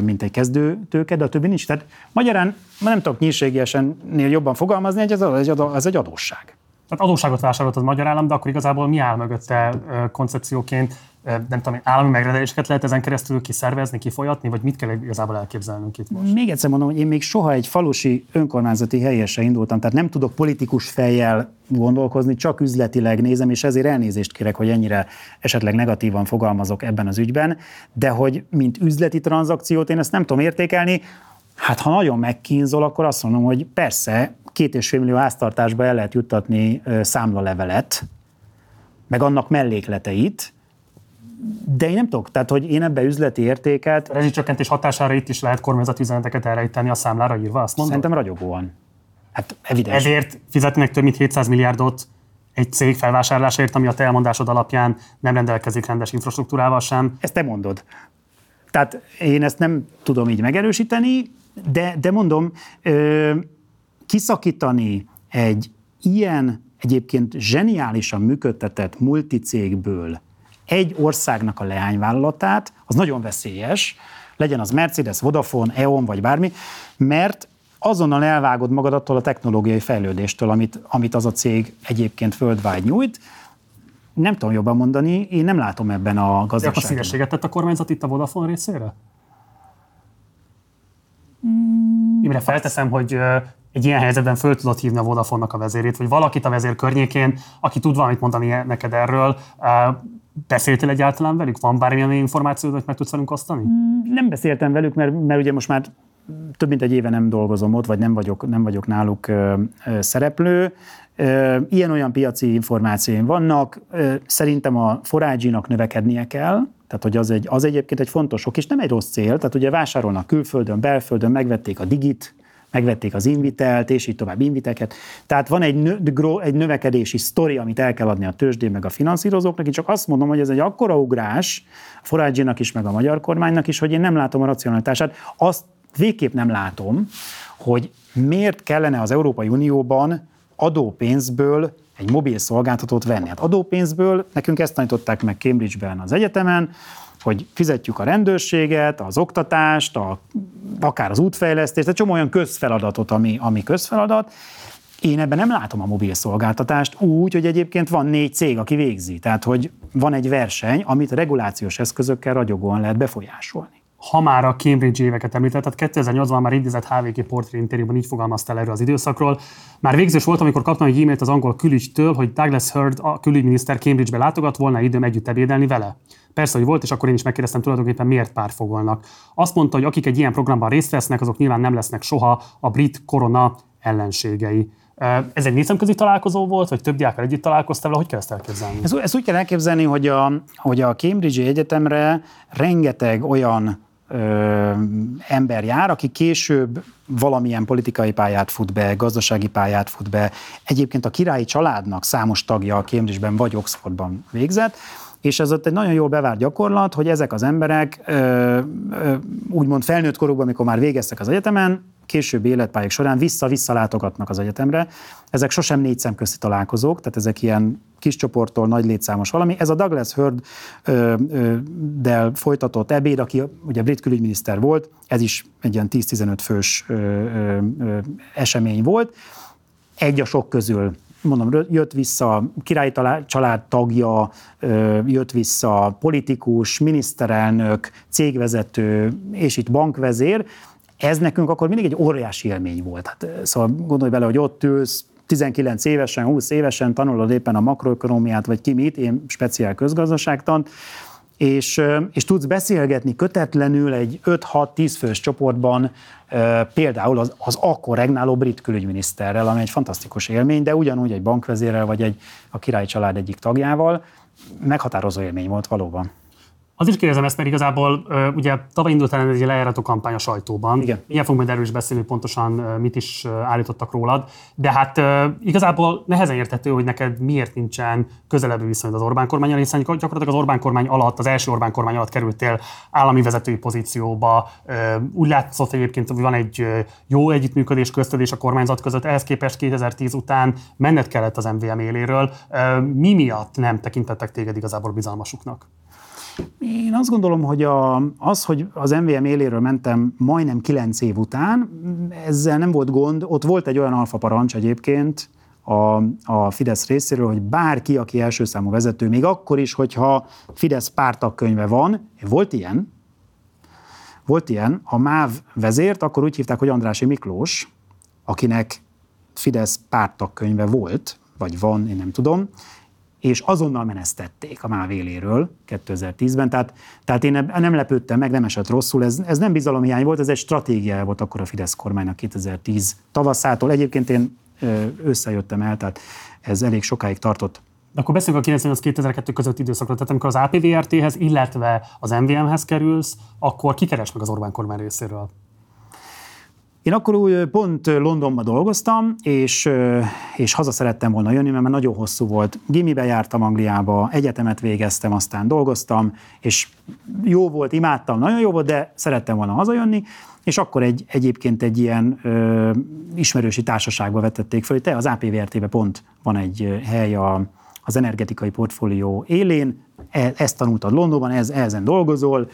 mint egy kezdő tőke, de a többi nincs. Tehát magyarán, nem tudok nyírségiesennél jobban fogalmazni, hogy ez, ez egy adósság. Tehát adósságot vásárolt az magyar állam, de akkor igazából mi áll mögötte koncepcióként? nem tudom, állami megrendeléseket lehet ezen keresztül kiszervezni, kifolyatni, vagy mit kell igazából elképzelnünk itt most? Még egyszer mondom, hogy én még soha egy falusi önkormányzati helyesre indultam, tehát nem tudok politikus fejjel gondolkozni, csak üzletileg nézem, és ezért elnézést kérek, hogy ennyire esetleg negatívan fogalmazok ebben az ügyben, de hogy mint üzleti tranzakciót én ezt nem tudom értékelni, Hát ha nagyon megkínzol, akkor azt mondom, hogy persze, két és fél millió háztartásba el lehet juttatni számlalevelet, meg annak mellékleteit, de én nem tudok, tehát hogy én ebbe üzleti értéket... A rezsicsökkentés hatására itt is lehet kormányzati üzeneteket elrejteni a számlára írva, azt mondod? Szerintem ragyogóan. Hát evidens. Ezért fizetnek több mint 700 milliárdot egy cég felvásárlásért, ami a te elmondásod alapján nem rendelkezik rendes infrastruktúrával sem. Ezt te mondod. Tehát én ezt nem tudom így megerősíteni, de, de mondom, ö, kiszakítani egy ilyen egyébként zseniálisan működtetett multicégből egy országnak a leányvállalatát, az nagyon veszélyes, legyen az Mercedes, Vodafone, E.ON vagy bármi, mert azonnal elvágod magad attól a technológiai fejlődéstől, amit, amit az a cég egyébként worldwide nyújt. Nem tudom jobban mondani, én nem látom ebben a gazdaságban. a szívességet tett a kormányzat itt a Vodafone részére? Mm. Imre, felteszem, hogy egy ilyen helyzetben föl tudod hívni a Vodafone-nak a vezérét, vagy valakit a vezér környékén, aki tud valamit mondani neked erről, Beszéltél egyáltalán velük? Van bármilyen információ, hogy meg tudsz velünk osztani? Mm, nem beszéltem velük, mert, mert ugye most már több mint egy éve nem dolgozom ott, vagy nem vagyok, nem vagyok náluk ö, ö, szereplő. Ilyen-olyan piaci információim vannak. Ö, szerintem a forágyinak növekednie kell, tehát hogy az, egy, az egyébként egy fontos ok, és nem egy rossz cél, tehát ugye vásárolnak külföldön, belföldön, megvették a Digit, megvették az invitelt, és így tovább inviteket. Tehát van egy, nö, egy növekedési sztori, amit el kell adni a tőzsdén meg a finanszírozóknak. Én csak azt mondom, hogy ez egy akkora ugrás a is, meg a magyar kormánynak is, hogy én nem látom a racionalitását. Azt végképp nem látom, hogy miért kellene az Európai Unióban adópénzből egy mobil szolgáltatót venni. Hát adópénzből nekünk ezt tanították meg Cambridge-ben az egyetemen, hogy fizetjük a rendőrséget, az oktatást, a, akár az útfejlesztést, egy csomó olyan közfeladatot, ami, ami közfeladat. Én ebben nem látom a mobil szolgáltatást úgy, hogy egyébként van négy cég, aki végzi. Tehát, hogy van egy verseny, amit regulációs eszközökkel ragyogóan lehet befolyásolni. Ha már a Cambridge éveket említett, tehát 2008-ban már idézett HVG portré interjúban így fogalmaztál erről az időszakról. Már végzős volt, amikor kaptam egy e-mailt az angol külügytől, hogy Douglas Hurd, a külügyminiszter Cambridge-be látogat, volna időm együtt ebédelni vele. Persze, hogy volt, és akkor én is megkérdeztem tulajdonképpen miért párfogolnak. Azt mondta, hogy akik egy ilyen programban részt vesznek, azok nyilván nem lesznek soha a brit korona ellenségei. Ez egy négyszemközi találkozó volt, vagy több diákkal együtt találkoztál hogy kell ezt elképzelni? Ez, ezt úgy kell elképzelni, hogy a, hogy a Cambridge Egyetemre rengeteg olyan ö, ember jár, aki később valamilyen politikai pályát fut be, gazdasági pályát fut be. Egyébként a királyi családnak számos tagja a Cambridge-ben vagy Oxfordban végzett, és ez ott egy nagyon jól bevált gyakorlat, hogy ezek az emberek ö, ö, úgymond felnőtt korukban, amikor már végeztek az egyetemen, későbbi életpályák során vissza-vissza látogatnak az egyetemre. Ezek sosem négy szemközti találkozók, tehát ezek ilyen kis csoporttól nagy létszámos valami. Ez a Douglas Hurd ö, ö, del folytatott ebéd, aki ugye brit külügyminiszter volt, ez is egy ilyen 10-15 fős ö, ö, ö, esemény volt. Egy a sok közül mondom, jött vissza királyi család tagja, jött vissza politikus, miniszterelnök, cégvezető, és itt bankvezér, ez nekünk akkor mindig egy óriási élmény volt. Hát, szóval gondolj bele, hogy ott ülsz, 19 évesen, 20 évesen tanulod éppen a makroökonomiát, vagy ki mit, én speciál közgazdaságtan, és, és tudsz beszélgetni kötetlenül egy 5-6-10 fős csoportban például az, az akkor regnáló brit külügyminiszterrel, ami egy fantasztikus élmény, de ugyanúgy egy bankvezérrel, vagy egy a király család egyik tagjával, meghatározó élmény volt valóban. Azért kérdezem ezt, mert igazából ugye tavaly indult el egy lejárató kampány a sajtóban. Igen. Ilyen fogunk majd erről is beszélni, pontosan mit is állítottak rólad. De hát igazából nehezen értető, hogy neked miért nincsen közelebbi viszonyod az Orbán kormányal, hiszen gyakorlatilag az Orbán kormány alatt, az első Orbán kormány alatt kerültél állami vezetői pozícióba. Úgy látszott egyébként, hogy van egy jó együttműködés közted és a kormányzat között, ehhez képest 2010 után menned kellett az MVM éléről. Mi miatt nem tekintettek téged igazából bizalmasuknak? Én azt gondolom, hogy a, az, hogy az MVM éléről mentem majdnem kilenc év után, ezzel nem volt gond. Ott volt egy olyan alfa parancs egyébként a, a Fidesz részéről, hogy bárki, aki első számú vezető, még akkor is, hogyha Fidesz pártakkönyve van, volt ilyen, volt ilyen, a MÁV vezért akkor úgy hívták, hogy Andrási Miklós, akinek Fidesz pártakkönyve volt, vagy van, én nem tudom, és azonnal menesztették a mávéléről 2010-ben, tehát, tehát én nem lepődtem meg, nem esett rosszul, ez, ez nem bizalomhiány volt, ez egy stratégia volt akkor a Fidesz kormánynak 2010 tavaszától. Egyébként én összejöttem el, tehát ez elég sokáig tartott. De akkor beszéljünk a 98-2002 között időszakról, tehát amikor az APVRT-hez, illetve az MVM-hez kerülsz, akkor kikeres meg az Orbán kormány részéről? Én akkor úgy pont Londonban dolgoztam, és, és haza szerettem volna jönni, mert már nagyon hosszú volt. Gimibe jártam Angliába, egyetemet végeztem, aztán dolgoztam, és jó volt, imádtam, nagyon jó volt, de szerettem volna hazajönni, és akkor egy, egyébként egy ilyen ö, ismerősi társaságba vetették fel, hogy te az APVRT-be pont van egy hely a, az energetikai portfólió élén, e, ezt tanultad Londonban, ez, ezen dolgozol,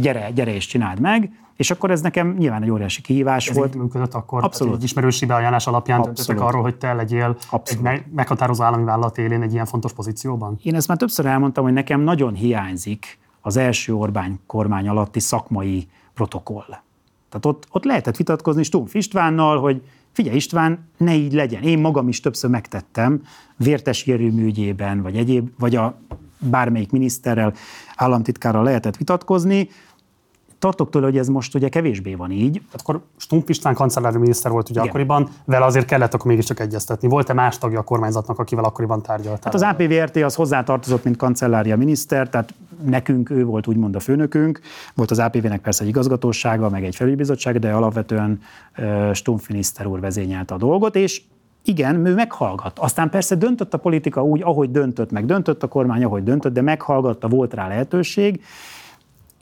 gyere, gyere és csináld meg, és akkor ez nekem nyilván egy óriási kihívás ez volt. Ez működött akkor? Abszolút. Egy ismerősi beajánlás alapján döntöttek arról, hogy te legyél Abszolút. egy meghatározó állami vállalat élén egy ilyen fontos pozícióban? Én ezt már többször elmondtam, hogy nekem nagyon hiányzik az első Orbán kormány alatti szakmai protokoll. Tehát ott, ott lehetett vitatkozni Stumpf Istvánnal, hogy figyelj István, ne így legyen. Én magam is többször megtettem, vértes ügyében, vagy egyéb, vagy a bármelyik miniszterrel, államtitkárral lehetett vitatkozni, tartok tőle, hogy ez most ugye kevésbé van így. Akkor Stumpf István kancellári miniszter volt ugye Igen. akkoriban, vele azért kellett akkor mégiscsak egyeztetni. Volt-e más tagja a kormányzatnak, akivel akkoriban tárgyalt? Hát az APVRT az hozzátartozott, mint kancellária miniszter, tehát nekünk ő volt úgymond a főnökünk. Volt az APV-nek persze egy igazgatósága, meg egy felügybizottság, de alapvetően Stumpf miniszter úr vezényelte a dolgot, és igen, ő meghallgat. Aztán persze döntött a politika úgy, ahogy döntött, meg döntött a kormány, ahogy döntött, de meghallgatta, volt rá lehetőség,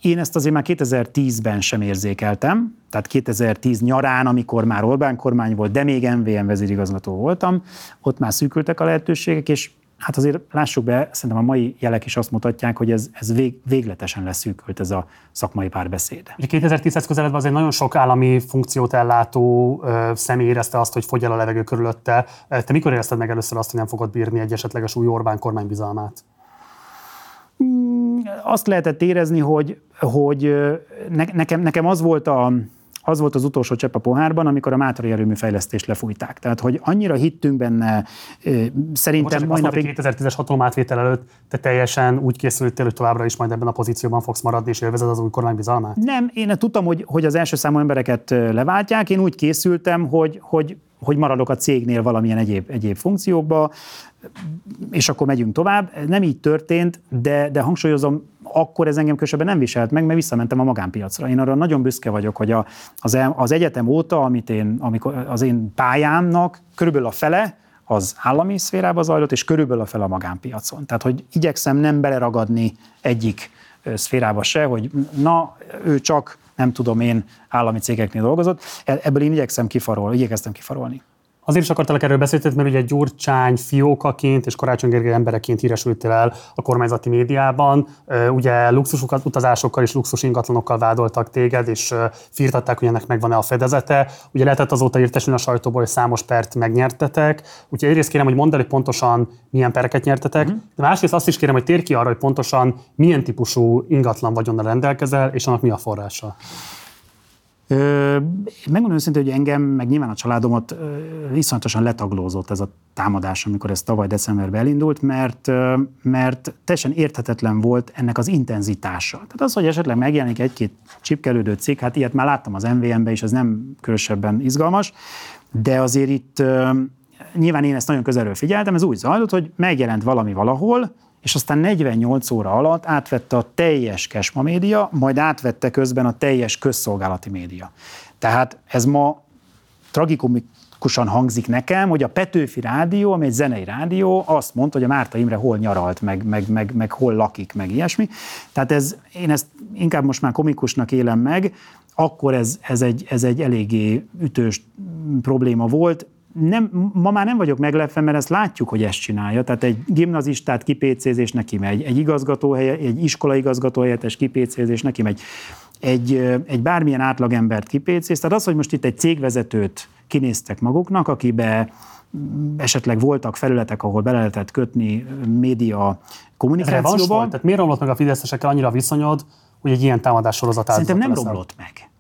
én ezt azért már 2010-ben sem érzékeltem, tehát 2010 nyarán, amikor már Orbán kormány volt, de még MVM vezérigazgató voltam, ott már szűkültek a lehetőségek, és hát azért lássuk be, szerintem a mai jelek is azt mutatják, hogy ez, ez vég, végletesen leszűkült ez a szakmai párbeszéd. 2010-hez közeledve azért nagyon sok állami funkciót ellátó ö, személy érezte azt, hogy fogy el a levegő körülötte. Te mikor érezted meg először azt, hogy nem fogod bírni egy esetleges új Orbán kormány bizalmát? Azt lehetett érezni, hogy, hogy ne, nekem, nekem az volt a, az volt az utolsó csepp a pohárban, amikor a Mátrai erőmű fejlesztést lefújták. Tehát, hogy annyira hittünk benne, szerintem Most mai napig... 2010-es hatalomátvétel előtt te teljesen úgy készültél, hogy továbbra is majd ebben a pozícióban fogsz maradni, és élvezed az új kormány bizalmát? Nem, én tudtam, hogy, hogy az első számú embereket leváltják, én úgy készültem, hogy, hogy hogy maradok a cégnél valamilyen egyéb, egyéb funkciókba, és akkor megyünk tovább. Nem így történt, de, de hangsúlyozom, akkor ez engem kösebben nem viselt meg, mert visszamentem a magánpiacra. Én arra nagyon büszke vagyok, hogy a, az, az egyetem óta, amit én, amikor az én pályámnak körülbelül a fele, az állami szférában zajlott, és körülbelül a fele a magánpiacon. Tehát, hogy igyekszem nem beleragadni egyik szférába se, hogy na, ő csak nem tudom én, állami cégeknél dolgozott. E-, ebből én igyekszem kifarolni, igyekeztem kifarolni. Azért is akartalak erről beszélni, mert ugye Gyurcsány fiókaként és Karácsony Gergely embereként híresültél el a kormányzati médiában. Ugye luxus utazásokkal és luxus ingatlanokkal vádoltak téged, és firtatták, hogy ennek megvan-e a fedezete. Ugye lehetett azóta értesülni a sajtóból, hogy számos pert megnyertetek. Úgyhogy egyrészt kérem, hogy mondd el, hogy pontosan milyen pereket nyertetek, uh-huh. de másrészt azt is kérem, hogy tér ki arra, hogy pontosan milyen típusú ingatlan vagyonnal rendelkezel, és annak mi a forrása. Megmondom őszintén, hogy engem, meg nyilván a családomat iszonyatosan letaglózott ez a támadás, amikor ez tavaly decemberben elindult, mert, mert teljesen érthetetlen volt ennek az intenzitása. Tehát az, hogy esetleg megjelenik egy-két csipkelődő cég, hát ilyet már láttam az MVM-ben is, ez nem különösebben izgalmas, de azért itt nyilván én ezt nagyon közelről figyeltem, ez úgy zajlott, hogy megjelent valami valahol, és aztán 48 óra alatt átvette a teljes Kesma média, majd átvette közben a teljes közszolgálati média. Tehát ez ma tragikomikusan hangzik nekem, hogy a Petőfi Rádió, ami egy zenei rádió, azt mondta, hogy a Márta Imre hol nyaralt, meg, meg, meg, meg hol lakik, meg ilyesmi. Tehát ez, én ezt inkább most már komikusnak élem meg, akkor ez, ez, egy, ez egy eléggé ütős probléma volt nem, ma már nem vagyok meglepve, mert ezt látjuk, hogy ezt csinálja. Tehát egy gimnazistát kipécézés neki megy, egy igazgatóhelye, egy iskola igazgatóhelyettes kipécézés neki megy, egy, egy bármilyen átlagembert kipécéz. Tehát az, hogy most itt egy cégvezetőt kinéztek maguknak, akibe esetleg voltak felületek, ahol bele lehetett kötni média kommunikációba. Tehát miért romlott meg a fideszesekkel annyira a viszonyod, hogy egy ilyen támadás sorozat Szerintem nem romlott meg.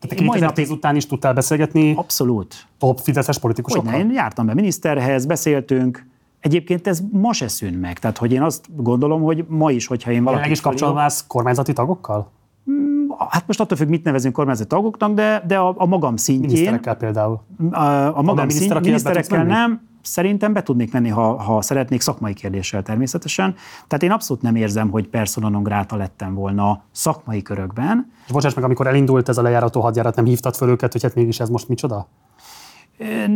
Tehát 2010 után is tudtál beszélgetni? Abszolút. Top fideszes politikusokkal? Hogyne, én jártam be miniszterhez, beszéltünk, Egyébként ez ma se szűn meg. Tehát, hogy én azt gondolom, hogy ma is, hogyha én valaki... is kapcsolatban állsz kormányzati tagokkal? Mm, hát most attól függ, mit nevezünk kormányzati tagoknak, de, de a, a magam szintjén... Miniszterekkel például? A, a magam szintjén, miniszterekkel nem, Szerintem be tudnék menni, ha, ha szeretnék, szakmai kérdéssel természetesen. Tehát én abszolút nem érzem, hogy persona non grata lettem volna szakmai körökben. És bocsáss meg, amikor elindult ez a lejárató hadjárat, nem hívtad föl őket, hogy hát mégis ez most micsoda?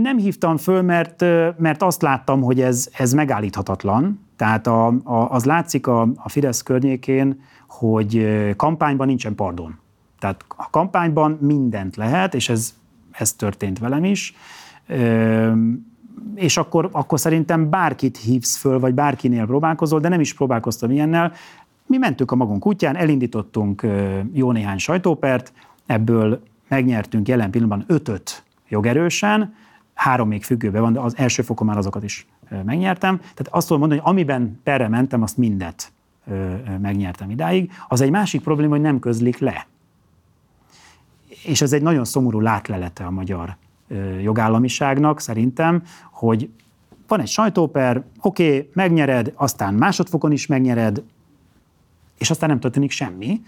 Nem hívtam föl, mert, mert azt láttam, hogy ez, ez megállíthatatlan. Tehát a, a, az látszik a, a Fidesz környékén, hogy kampányban nincsen pardon. Tehát a kampányban mindent lehet, és ez, ez történt velem is és akkor, akkor szerintem bárkit hívsz föl, vagy bárkinél próbálkozol, de nem is próbálkoztam ilyennel. Mi mentünk a magunk útján, elindítottunk jó néhány sajtópert, ebből megnyertünk jelen pillanatban ötöt jogerősen, három még függőben van, de az első fokon már azokat is megnyertem. Tehát azt tudom mondani, hogy amiben perre mentem, azt mindet megnyertem idáig. Az egy másik probléma, hogy nem közlik le. És ez egy nagyon szomorú látlelete a magyar jogállamiságnak szerintem, hogy van egy sajtóper, oké, okay, megnyered, aztán másodfokon is megnyered, és aztán nem történik semmi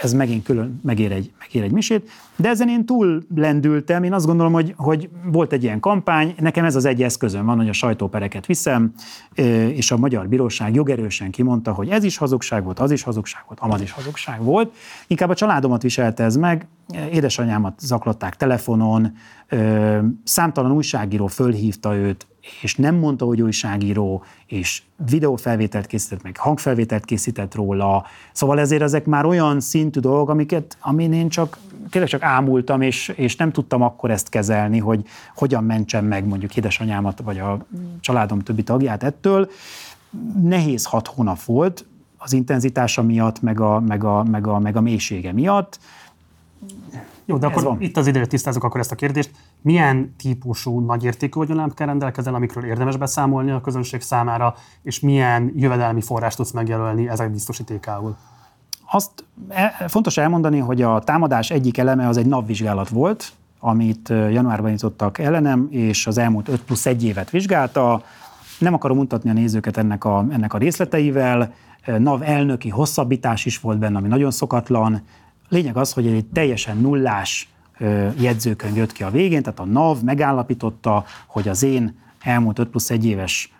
ez megint külön megér egy, megér egy misét, de ezen én túl lendültem, én azt gondolom, hogy, hogy volt egy ilyen kampány, nekem ez az egy eszközöm van, hogy a sajtópereket viszem, és a magyar bíróság jogerősen kimondta, hogy ez is hazugság volt, az is hazugság volt, amaz is hazugság volt. Inkább a családomat viselte ez meg, édesanyámat zaklatták telefonon, számtalan újságíró fölhívta őt, és nem mondta, hogy újságíró, és videófelvételt készített, meg hangfelvételt készített róla. Szóval ezért ezek már olyan szintű dolgok, amiket, amin én csak tényleg csak ámultam, és, és nem tudtam akkor ezt kezelni, hogy hogyan mentsem meg mondjuk édesanyámat, vagy a családom többi tagját ettől. Nehéz hat hónap volt az intenzitása miatt, meg a, meg a, meg a, meg a mélysége miatt Jó, de akkor van. itt az ideje tisztázunk akkor ezt a kérdést. Milyen típusú nagyértékű vagyonlámpkel rendelkezel, amikről érdemes beszámolni a közönség számára, és milyen jövedelmi forrást tudsz megjelölni ezek biztosítékául? Azt e, fontos elmondani, hogy a támadás egyik eleme az egy napvizsgálat volt, amit januárban nyitottak ellenem, és az elmúlt 5 plusz 1 évet vizsgálta. Nem akarom mutatni a nézőket ennek a, ennek a részleteivel. NAV elnöki hosszabbítás is volt benne, ami nagyon szokatlan. Lényeg az, hogy egy teljesen nullás jegyzőkönyv jött ki a végén, tehát a NAV megállapította, hogy az én elmúlt 5 plusz 1 éves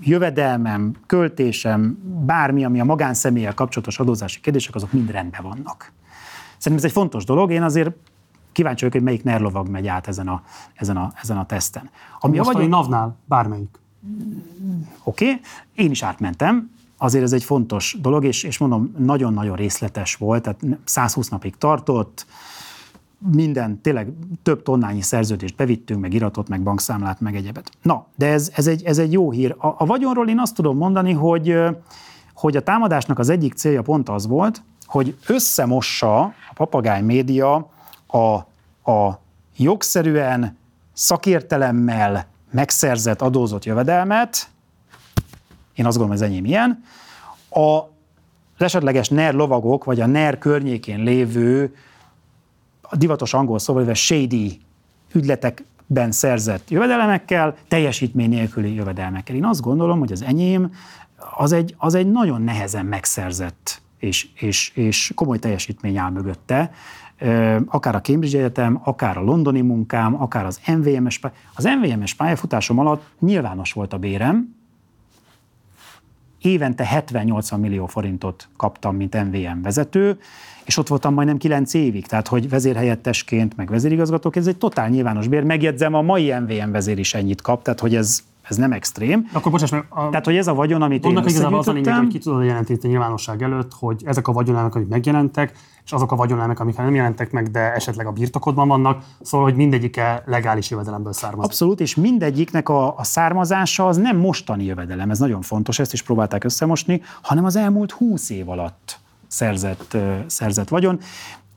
jövedelmem, költésem, bármi, ami a magánszemélyel kapcsolatos adózási kérdések, azok mind rendben vannak. Szerintem ez egy fontos dolog, én azért kíváncsi vagyok, hogy melyik nerlovag megy át ezen a, ezen a, ezen a teszten. Ami Most a vagyon... NAV-nál bármelyik. Oké, okay. én is átmentem, azért ez egy fontos dolog, és, és mondom, nagyon-nagyon részletes volt, tehát 120 napig tartott, minden, tényleg több tonnányi szerződést bevittünk, meg iratot, meg bankszámlát, meg egyebet. Na, de ez, ez, egy, ez egy jó hír. A, a vagyonról én azt tudom mondani, hogy, hogy a támadásnak az egyik célja pont az volt, hogy összemossa a papagáj média a, a jogszerűen, szakértelemmel megszerzett adózott jövedelmet, én azt gondolom, ez enyém ilyen, a, az esetleges NER lovagok, vagy a NER környékén lévő a divatos angol szóval, shady ügyletekben szerzett jövedelemekkel, teljesítmény nélküli jövedelmekkel. Én azt gondolom, hogy az enyém az egy, az egy nagyon nehezen megszerzett és, és, és komoly teljesítmény áll mögötte, akár a Cambridge Egyetem, akár a londoni munkám, akár az MVMS, az MVMS pályafutásom alatt nyilvános volt a bérem, évente 70-80 millió forintot kaptam, mint MVM vezető, és ott voltam majdnem 9 évig, tehát hogy vezérhelyettesként, meg vezérigazgatóként, ez egy totál nyilvános bér. Megjegyzem, a mai MVM vezér is ennyit kap, tehát hogy ez, ez nem extrém. Akkor bocsáss meg. A... Tehát, hogy ez a vagyon, amit én igazából az a lényeg, hogy ki tudod jelenteni nyilvánosság előtt, hogy ezek a vagyonelmek, amik megjelentek, és azok a vagyonelmek, amik nem jelentek meg, de esetleg a birtokodban vannak, szóval, hogy mindegyike legális jövedelemből származik. Abszolút, és mindegyiknek a, a származása az nem mostani jövedelem, ez nagyon fontos, ezt is próbálták összemosni, hanem az elmúlt húsz év alatt szerzett, szerzett vagyon.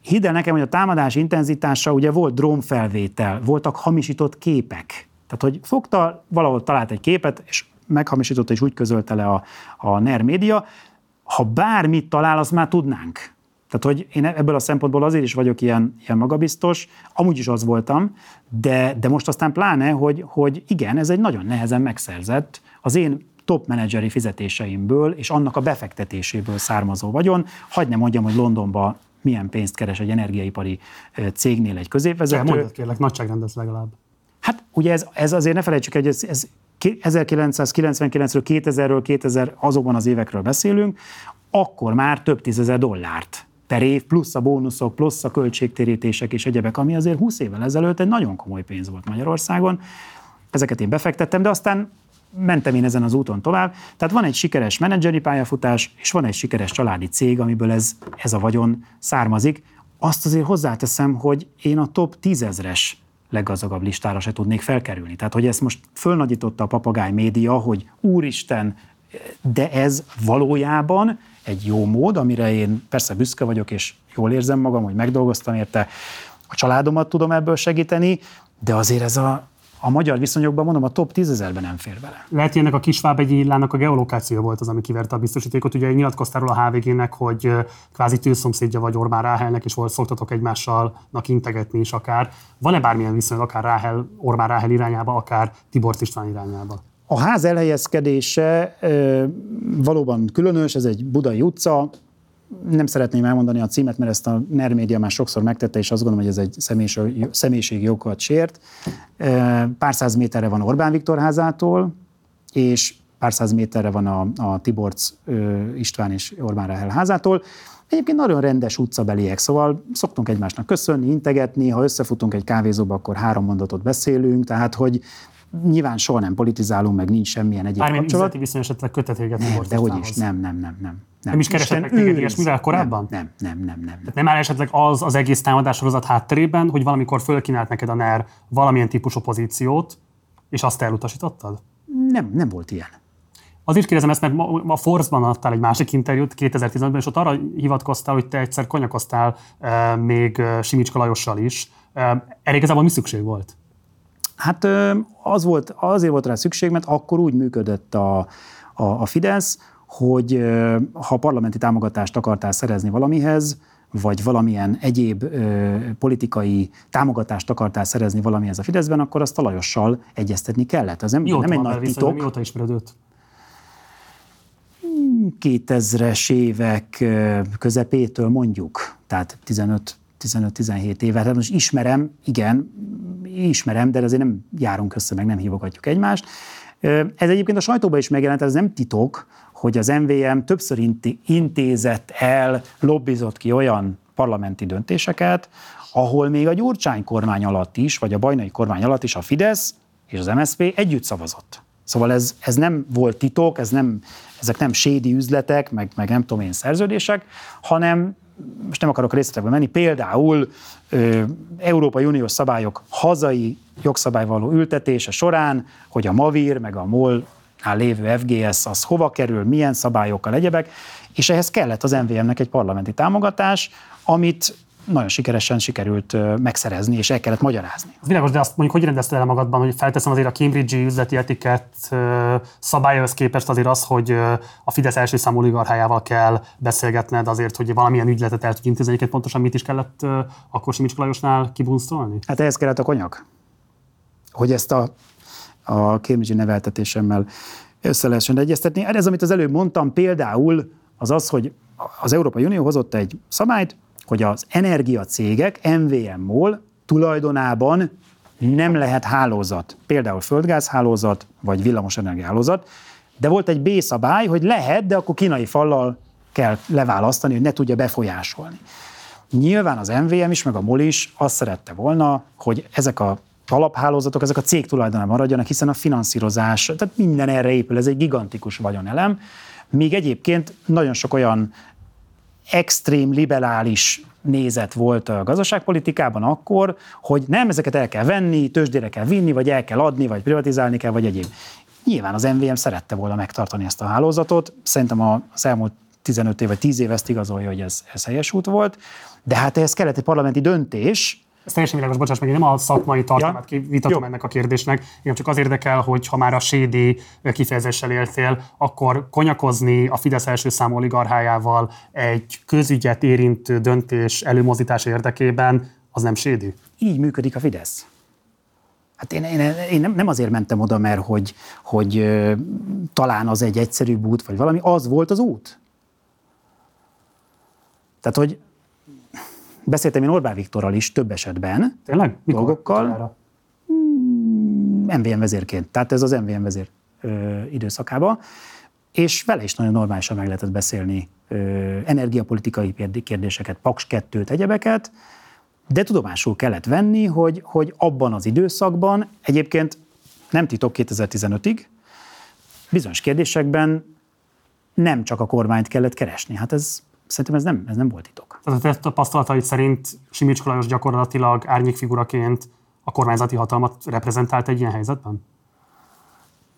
Hidd el nekem, hogy a támadás intenzitása, ugye volt drónfelvétel, voltak hamisított képek. Tehát, hogy fogta, valahol talált egy képet, és meghamisította, és úgy közölte le a, a NER média. Ha bármit talál, azt már tudnánk. Tehát, hogy én ebből a szempontból azért is vagyok ilyen, ilyen magabiztos, amúgy is az voltam, de, de most aztán pláne, hogy, hogy igen, ez egy nagyon nehezen megszerzett, az én top menedzseri fizetéseimből és annak a befektetéséből származó vagyon. Hagyj ne mondjam, hogy Londonba milyen pénzt keres egy energiaipari cégnél egy középvezető. Mondjad kérlek, nagyságrendet legalább. Hát ugye ez, ez azért ne felejtsük, hogy ez, ez 1999-ről, 2000-ről, 2000 azokban az évekről beszélünk, akkor már több tízezer dollárt per év, plusz a bónuszok, plusz a költségtérítések és egyebek, ami azért 20 évvel ezelőtt egy nagyon komoly pénz volt Magyarországon. Ezeket én befektettem, de aztán mentem én ezen az úton tovább. Tehát van egy sikeres menedzseri pályafutás, és van egy sikeres családi cég, amiből ez, ez a vagyon származik. Azt azért hozzáteszem, hogy én a top tízezres leggazdagabb listára se tudnék felkerülni. Tehát, hogy ezt most fölnagyította a papagáj média, hogy úristen, de ez valójában egy jó mód, amire én persze büszke vagyok, és jól érzem magam, hogy megdolgoztam érte, a családomat tudom ebből segíteni, de azért ez a, a magyar viszonyokban mondom, a top 10 ezerben nem fér bele. Lehet, hogy ennek a Kisvábegyi illának a geolokáció volt az, ami kiverte a biztosítékot. Ugye nyilatkoztál róla a HVG-nek, hogy kvázi tűzszomszédja vagy Orbán Ráhelnek, és volt szoktatok egymással integetni is akár. Van-e bármilyen viszony akár Ráhel, Orbán Ráhel irányába, akár Tibor István irányába? A ház elhelyezkedése e, valóban különös, ez egy budai utca, nem szeretném elmondani a címet, mert ezt a NER média már sokszor megtette, és azt gondolom, hogy ez egy személyiség, jogokat sért. Pár száz méterre van Orbán Viktor házától, és pár száz méterre van a, a Tiborc István és Orbán Rahel házától. Egyébként nagyon rendes utcabeliek, szóval szoktunk egymásnak köszönni, integetni, ha összefutunk egy kávézóba, akkor három mondatot beszélünk, tehát hogy Nyilván soha nem politizálunk, meg nincs semmilyen egyéb Bármilyen kapcsolat. Bármilyen viszony esetleg kötetőket nem, de hogy is, nem, nem, nem, nem. Nem, nem is keresett téged mivel korábban? Nem, nem, nem, nem. nem. Tehát nem áll esetleg az az egész támadássorozat hátterében, hogy valamikor fölkínált neked a NER valamilyen típusú pozíciót, és azt elutasítottad? Nem, nem volt ilyen. Az is kérdezem ezt, mert a Force-ban adtál egy másik interjút 2015-ben, és ott arra hivatkoztál, hogy te egyszer konyakoztál e, még Simicska Lajossal is. E, erre igazából mi szükség volt? Hát az volt, azért volt rá szükség, mert akkor úgy működött a, a, a Fidesz, hogy ha parlamenti támogatást akartál szerezni valamihez, vagy valamilyen egyéb ö, politikai támogatást akartál szerezni valamihez a Fideszben, akkor azt a Lajossal egyeztetni kellett. Az nem, mióta nem egy nagy titok. Mióta ismered őt? 2000-es évek közepétől mondjuk, tehát 15 15-17 éve. Tehát most ismerem, igen, ismerem, de azért nem járunk össze, meg nem hívogatjuk egymást. Ez egyébként a sajtóban is megjelent, ez nem titok, hogy az MVM többször intézett el, lobbizott ki olyan parlamenti döntéseket, ahol még a Gyurcsány kormány alatt is, vagy a Bajnai kormány alatt is a Fidesz és az MSZP együtt szavazott. Szóval ez, ez nem volt titok, ez nem, ezek nem sédi üzletek, meg, meg nem tudom én szerződések, hanem most nem akarok részletekbe menni, például ö, Európai Uniós szabályok hazai jogszabály való ültetése során, hogy a MAVIR meg a MOL lévő FGS az hova kerül, milyen szabályokkal egyebek, és ehhez kellett az MVM-nek egy parlamenti támogatás, amit nagyon sikeresen sikerült megszerezni, és el kellett magyarázni. Az világos, de azt mondjuk, hogy rendezted el magadban, hogy felteszem azért a Cambridge-i üzleti etikett szabályhoz képest azért az, hogy a Fidesz első számú oligarchájával kell beszélgetned azért, hogy valamilyen ügyletet el tudj intézni. Pontosan mit is kellett akkor Simics Lajosnál kibunszolni? Hát ehhez kellett a konyak. Hogy ezt a, a Cambridge-i neveltetésemmel össze lehessen egyeztetni. Ez, amit az előbb mondtam, például az az, hogy az Európai Unió hozott egy szabályt, hogy az energiacégek MVM-mól tulajdonában nem lehet hálózat, például földgázhálózat vagy villamosenergiahálózat, de volt egy B-szabály, hogy lehet, de akkor kínai fallal kell leválasztani, hogy ne tudja befolyásolni. Nyilván az MVM is, meg a MOL is azt szerette volna, hogy ezek a alaphálózatok, ezek a cég tulajdonában maradjanak, hiszen a finanszírozás, tehát minden erre épül, ez egy gigantikus vagyonelem, míg egyébként nagyon sok olyan extrém liberális nézet volt a gazdaságpolitikában akkor, hogy nem, ezeket el kell venni, tőzsdére kell vinni, vagy el kell adni, vagy privatizálni kell, vagy egyéb. Nyilván az MVM szerette volna megtartani ezt a hálózatot, szerintem az elmúlt 15 év vagy 10 év ezt igazolja, hogy ez, ez helyes út volt, de hát ehhez kellett egy parlamenti döntés, ez teljesen világos, bocsáss meg, én nem a szakmai tartalmát ja. vitatom ennek a kérdésnek, én csak az érdekel, hogy ha már a sédi kifejezéssel éltél, akkor konyakozni a Fidesz első számú oligarchájával egy közügyet érintő döntés előmozdítása érdekében, az nem sédi? Így működik a Fidesz. Hát én, én, én nem, nem azért mentem oda, mert hogy, hogy talán az egy egyszerűbb út, vagy valami, az volt az út. Tehát, hogy Beszéltem én Orbán Viktorral is több esetben. Tényleg? Mikor? Dolgokkal. MVM vezérként. Tehát ez az MVM vezér ö, időszakában. És vele is nagyon normálisan meg lehetett beszélni ö, energiapolitikai kérdéseket, Paks 2-t, egyebeket, de tudomásul kellett venni, hogy, hogy abban az időszakban, egyébként nem titok 2015-ig, bizonyos kérdésekben nem csak a kormányt kellett keresni. Hát ez szerintem ez nem, ez nem volt titok. Tehát a te tapasztalataid szerint Simics Lajos gyakorlatilag árnyékfiguraként a kormányzati hatalmat reprezentált egy ilyen helyzetben?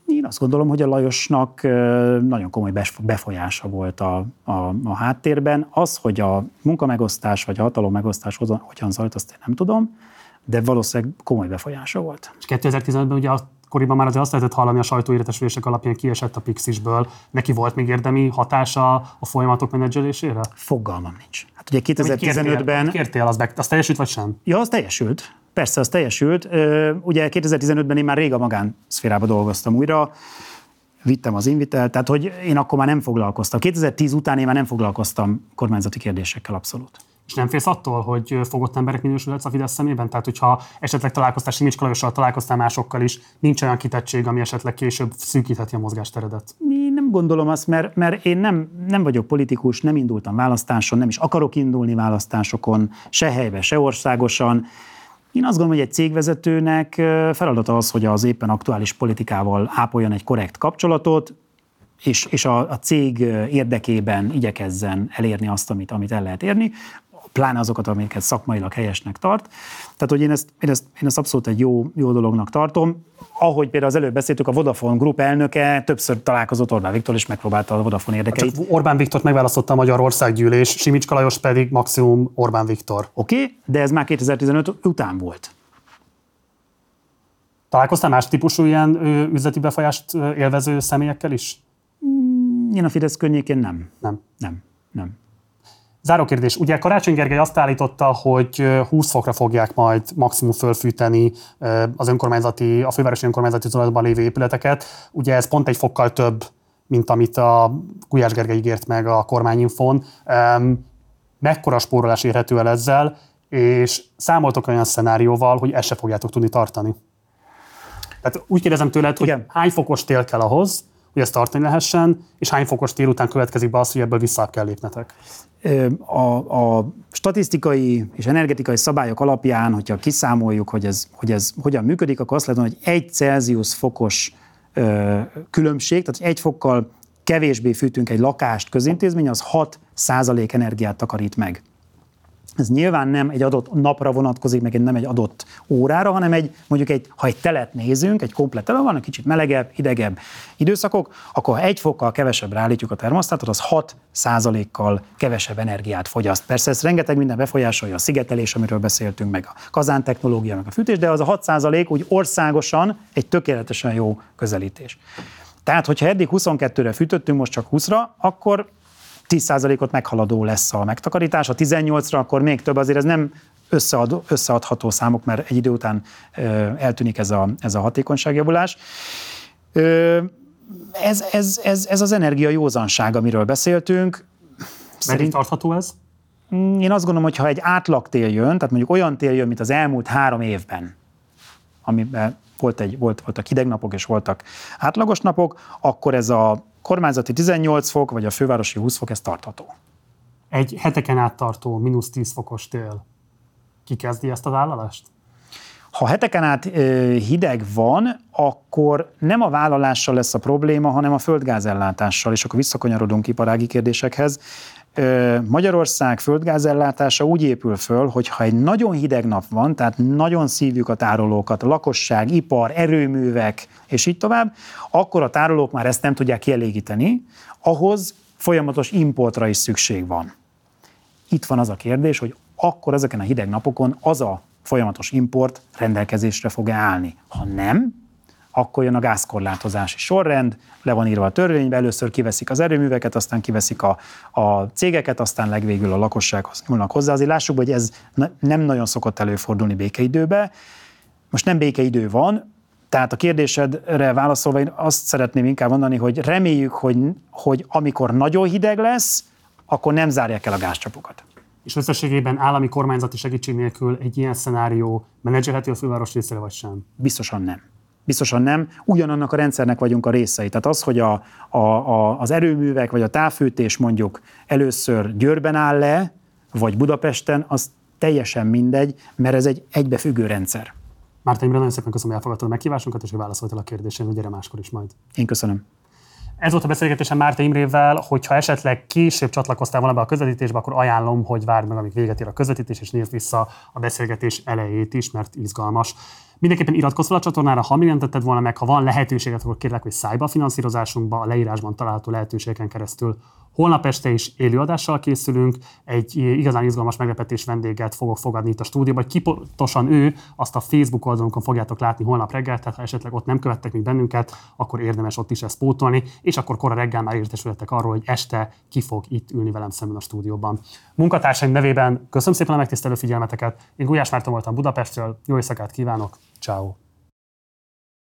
Én azt gondolom, hogy a Lajosnak nagyon komoly befolyása volt a, a, a háttérben. Az, hogy a munkamegosztás vagy a hatalom megosztás hogyan zajlott, azt én nem tudom, de valószínűleg komoly befolyása volt. És 2015-ben ugye akkoriban már azért azt lehetett hallani a sajtóértesülések alapján kiesett a Pixisből. Neki volt még érdemi hatása a folyamatok menedzselésére? Fogalmam nincs. Hát ugye 2015-ben... Mit kértél, az, meg, az teljesült vagy sem? Ja, az teljesült. Persze, az teljesült. Ugye 2015-ben én már rég a magánszférába dolgoztam újra, vittem az invitel, tehát hogy én akkor már nem foglalkoztam. 2010 után én már nem foglalkoztam kormányzati kérdésekkel abszolút. És nem félsz attól, hogy fogott emberek minősülhetsz a Fidesz szemében? Tehát, hogyha esetleg találkoztál Simics Kalajossal, találkoztál másokkal is, nincs olyan kitettség, ami esetleg később szűkítheti a mozgásteredet? Én nem gondolom azt, mert, mert én nem, nem vagyok politikus, nem indultam választáson, nem is akarok indulni választásokon, se helybe, se országosan. Én azt gondolom, hogy egy cégvezetőnek feladata az, hogy az éppen aktuális politikával ápoljon egy korrekt kapcsolatot, és, és a, a cég érdekében igyekezzen elérni azt, amit, amit el lehet érni pláne azokat, amiket szakmailag helyesnek tart. Tehát, hogy én ezt, én ezt, én ezt abszolút egy jó, jó dolognak tartom. Ahogy például az előbb beszéltük, a Vodafone Group elnöke többször találkozott Orbán Viktor, és megpróbálta a Vodafone érdekeit. Csak Orbán Viktor megválasztotta a Magyar Országgyűlés, Simicska Lajos pedig maximum Orbán Viktor. Oké, okay, de ez már 2015 után volt. Találkoztál más típusú ilyen üzleti befolyást élvező személyekkel is? Mm, én a Fidesz környékén nem. Nem. Nem. Nem. Záró kérdés. Ugye Karácsony Gergely azt állította, hogy 20 fokra fogják majd maximum fölfűteni az önkormányzati, a fővárosi önkormányzati zónában lévő épületeket. Ugye ez pont egy fokkal több, mint amit a Gulyás Gergely ígért meg a kormányinfon. Mekkora spórolás érhető el ezzel, és számoltok olyan szenárióval, hogy ezt se fogjátok tudni tartani? Tehát úgy kérdezem tőled, hogy Igen. hány fokos tél kell ahhoz, hogy ezt tartani lehessen, és hány fokos tél után következik be az, hogy ebből vissza kell lépnetek? A, a statisztikai és energetikai szabályok alapján, hogyha kiszámoljuk, hogy ez, hogy ez hogyan működik, akkor azt lehet mondani, hogy egy Celsius fokos ö, különbség, tehát egy fokkal kevésbé fűtünk egy lakást közintézmény, az 6% energiát takarít meg. Ez nyilván nem egy adott napra vonatkozik, meg nem egy adott órára, hanem egy, mondjuk egy, ha egy telet nézünk, egy komplet tele van, egy kicsit melegebb, hidegebb időszakok, akkor ha egy fokkal kevesebbre állítjuk a termosztátot, az 6 százalékkal kevesebb energiát fogyaszt. Persze ez rengeteg minden befolyásolja, a szigetelés, amiről beszéltünk, meg a kazán technológia, meg a fűtés, de az a 6 százalék úgy országosan egy tökéletesen jó közelítés. Tehát, hogyha eddig 22-re fűtöttünk, most csak 20-ra, akkor 10%-ot meghaladó lesz a megtakarítás, a 18-ra akkor még több, azért ez nem összead, összeadható számok, mert egy idő után eltűnik ez a, ez a hatékonyságjavulás. Ez, ez, ez, ez az energia józanság, amiről beszéltünk. Szerint tartható ez? Mm, én azt gondolom, hogy ha egy átlag tél jön, tehát mondjuk olyan tél jön, mint az elmúlt három évben, amiben volt, egy, volt, voltak hideg napok és voltak átlagos napok, akkor ez a kormányzati 18 fok, vagy a fővárosi 20 fok, ez tartható. Egy heteken át tartó mínusz 10 fokos tél. Ki kezdi ezt a vállalást? Ha heteken át hideg van, akkor nem a vállalással lesz a probléma, hanem a földgázellátással, és akkor visszakanyarodunk iparági kérdésekhez. Magyarország földgázellátása úgy épül föl, hogy ha egy nagyon hideg nap van, tehát nagyon szívjuk a tárolókat, lakosság, ipar, erőművek, és így tovább, akkor a tárolók már ezt nem tudják kielégíteni, ahhoz folyamatos importra is szükség van. Itt van az a kérdés, hogy akkor ezeken a hideg napokon az a folyamatos import rendelkezésre fog állni. Ha nem, akkor jön a gázkorlátozási sorrend, le van írva a törvénybe, először kiveszik az erőműveket, aztán kiveszik a, a cégeket, aztán legvégül a lakossághoz nyúlnak hozzá. Azért lássuk, hogy ez nem nagyon szokott előfordulni békeidőbe. Most nem békeidő van, tehát a kérdésedre válaszolva én azt szeretném inkább mondani, hogy reméljük, hogy, hogy amikor nagyon hideg lesz, akkor nem zárják el a gázcsapokat. És összességében állami kormányzati segítség nélkül egy ilyen szenárió menedzselhető a főváros részére, vagy sem? Biztosan nem. Biztosan nem. Ugyanannak a rendszernek vagyunk a részei. Tehát az, hogy a, a, a, az erőművek vagy a távfűtés mondjuk először Győrben áll le, vagy Budapesten, az teljesen mindegy, mert ez egy egybefüggő rendszer. Márta Imre, nagyon szépen köszönöm, hogy elfogadtad a meghívásunkat, és hogy válaszoltál a kérdésem, hogy gyere máskor is majd. Én köszönöm. Ez volt a beszélgetésem Márta Imrével, hogyha esetleg később csatlakoztál volna be a közvetítésbe, akkor ajánlom, hogy várd meg, amíg véget ér a közvetítés, és nézd vissza a beszélgetés elejét is, mert izgalmas. Mindenképpen iratkozz fel a csatornára, ha még nem tetted volna meg, ha van lehetőséget, akkor kérlek, hogy szállj a finanszírozásunkba, a leírásban található lehetőségeken keresztül Holnap este is élőadással készülünk, egy igazán izgalmas meglepetés vendéget fogok fogadni itt a stúdióban, hogy kipontosan ő, azt a Facebook oldalunkon fogjátok látni holnap reggel, tehát ha esetleg ott nem követtek még bennünket, akkor érdemes ott is ezt pótolni, és akkor kora reggel már értesületek arról, hogy este ki fog itt ülni velem szemben a stúdióban. Munkatársaim nevében köszönöm szépen a megtisztelő figyelmeteket, én Gulyás Márton voltam Budapestről, jó éjszakát kívánok, ciao.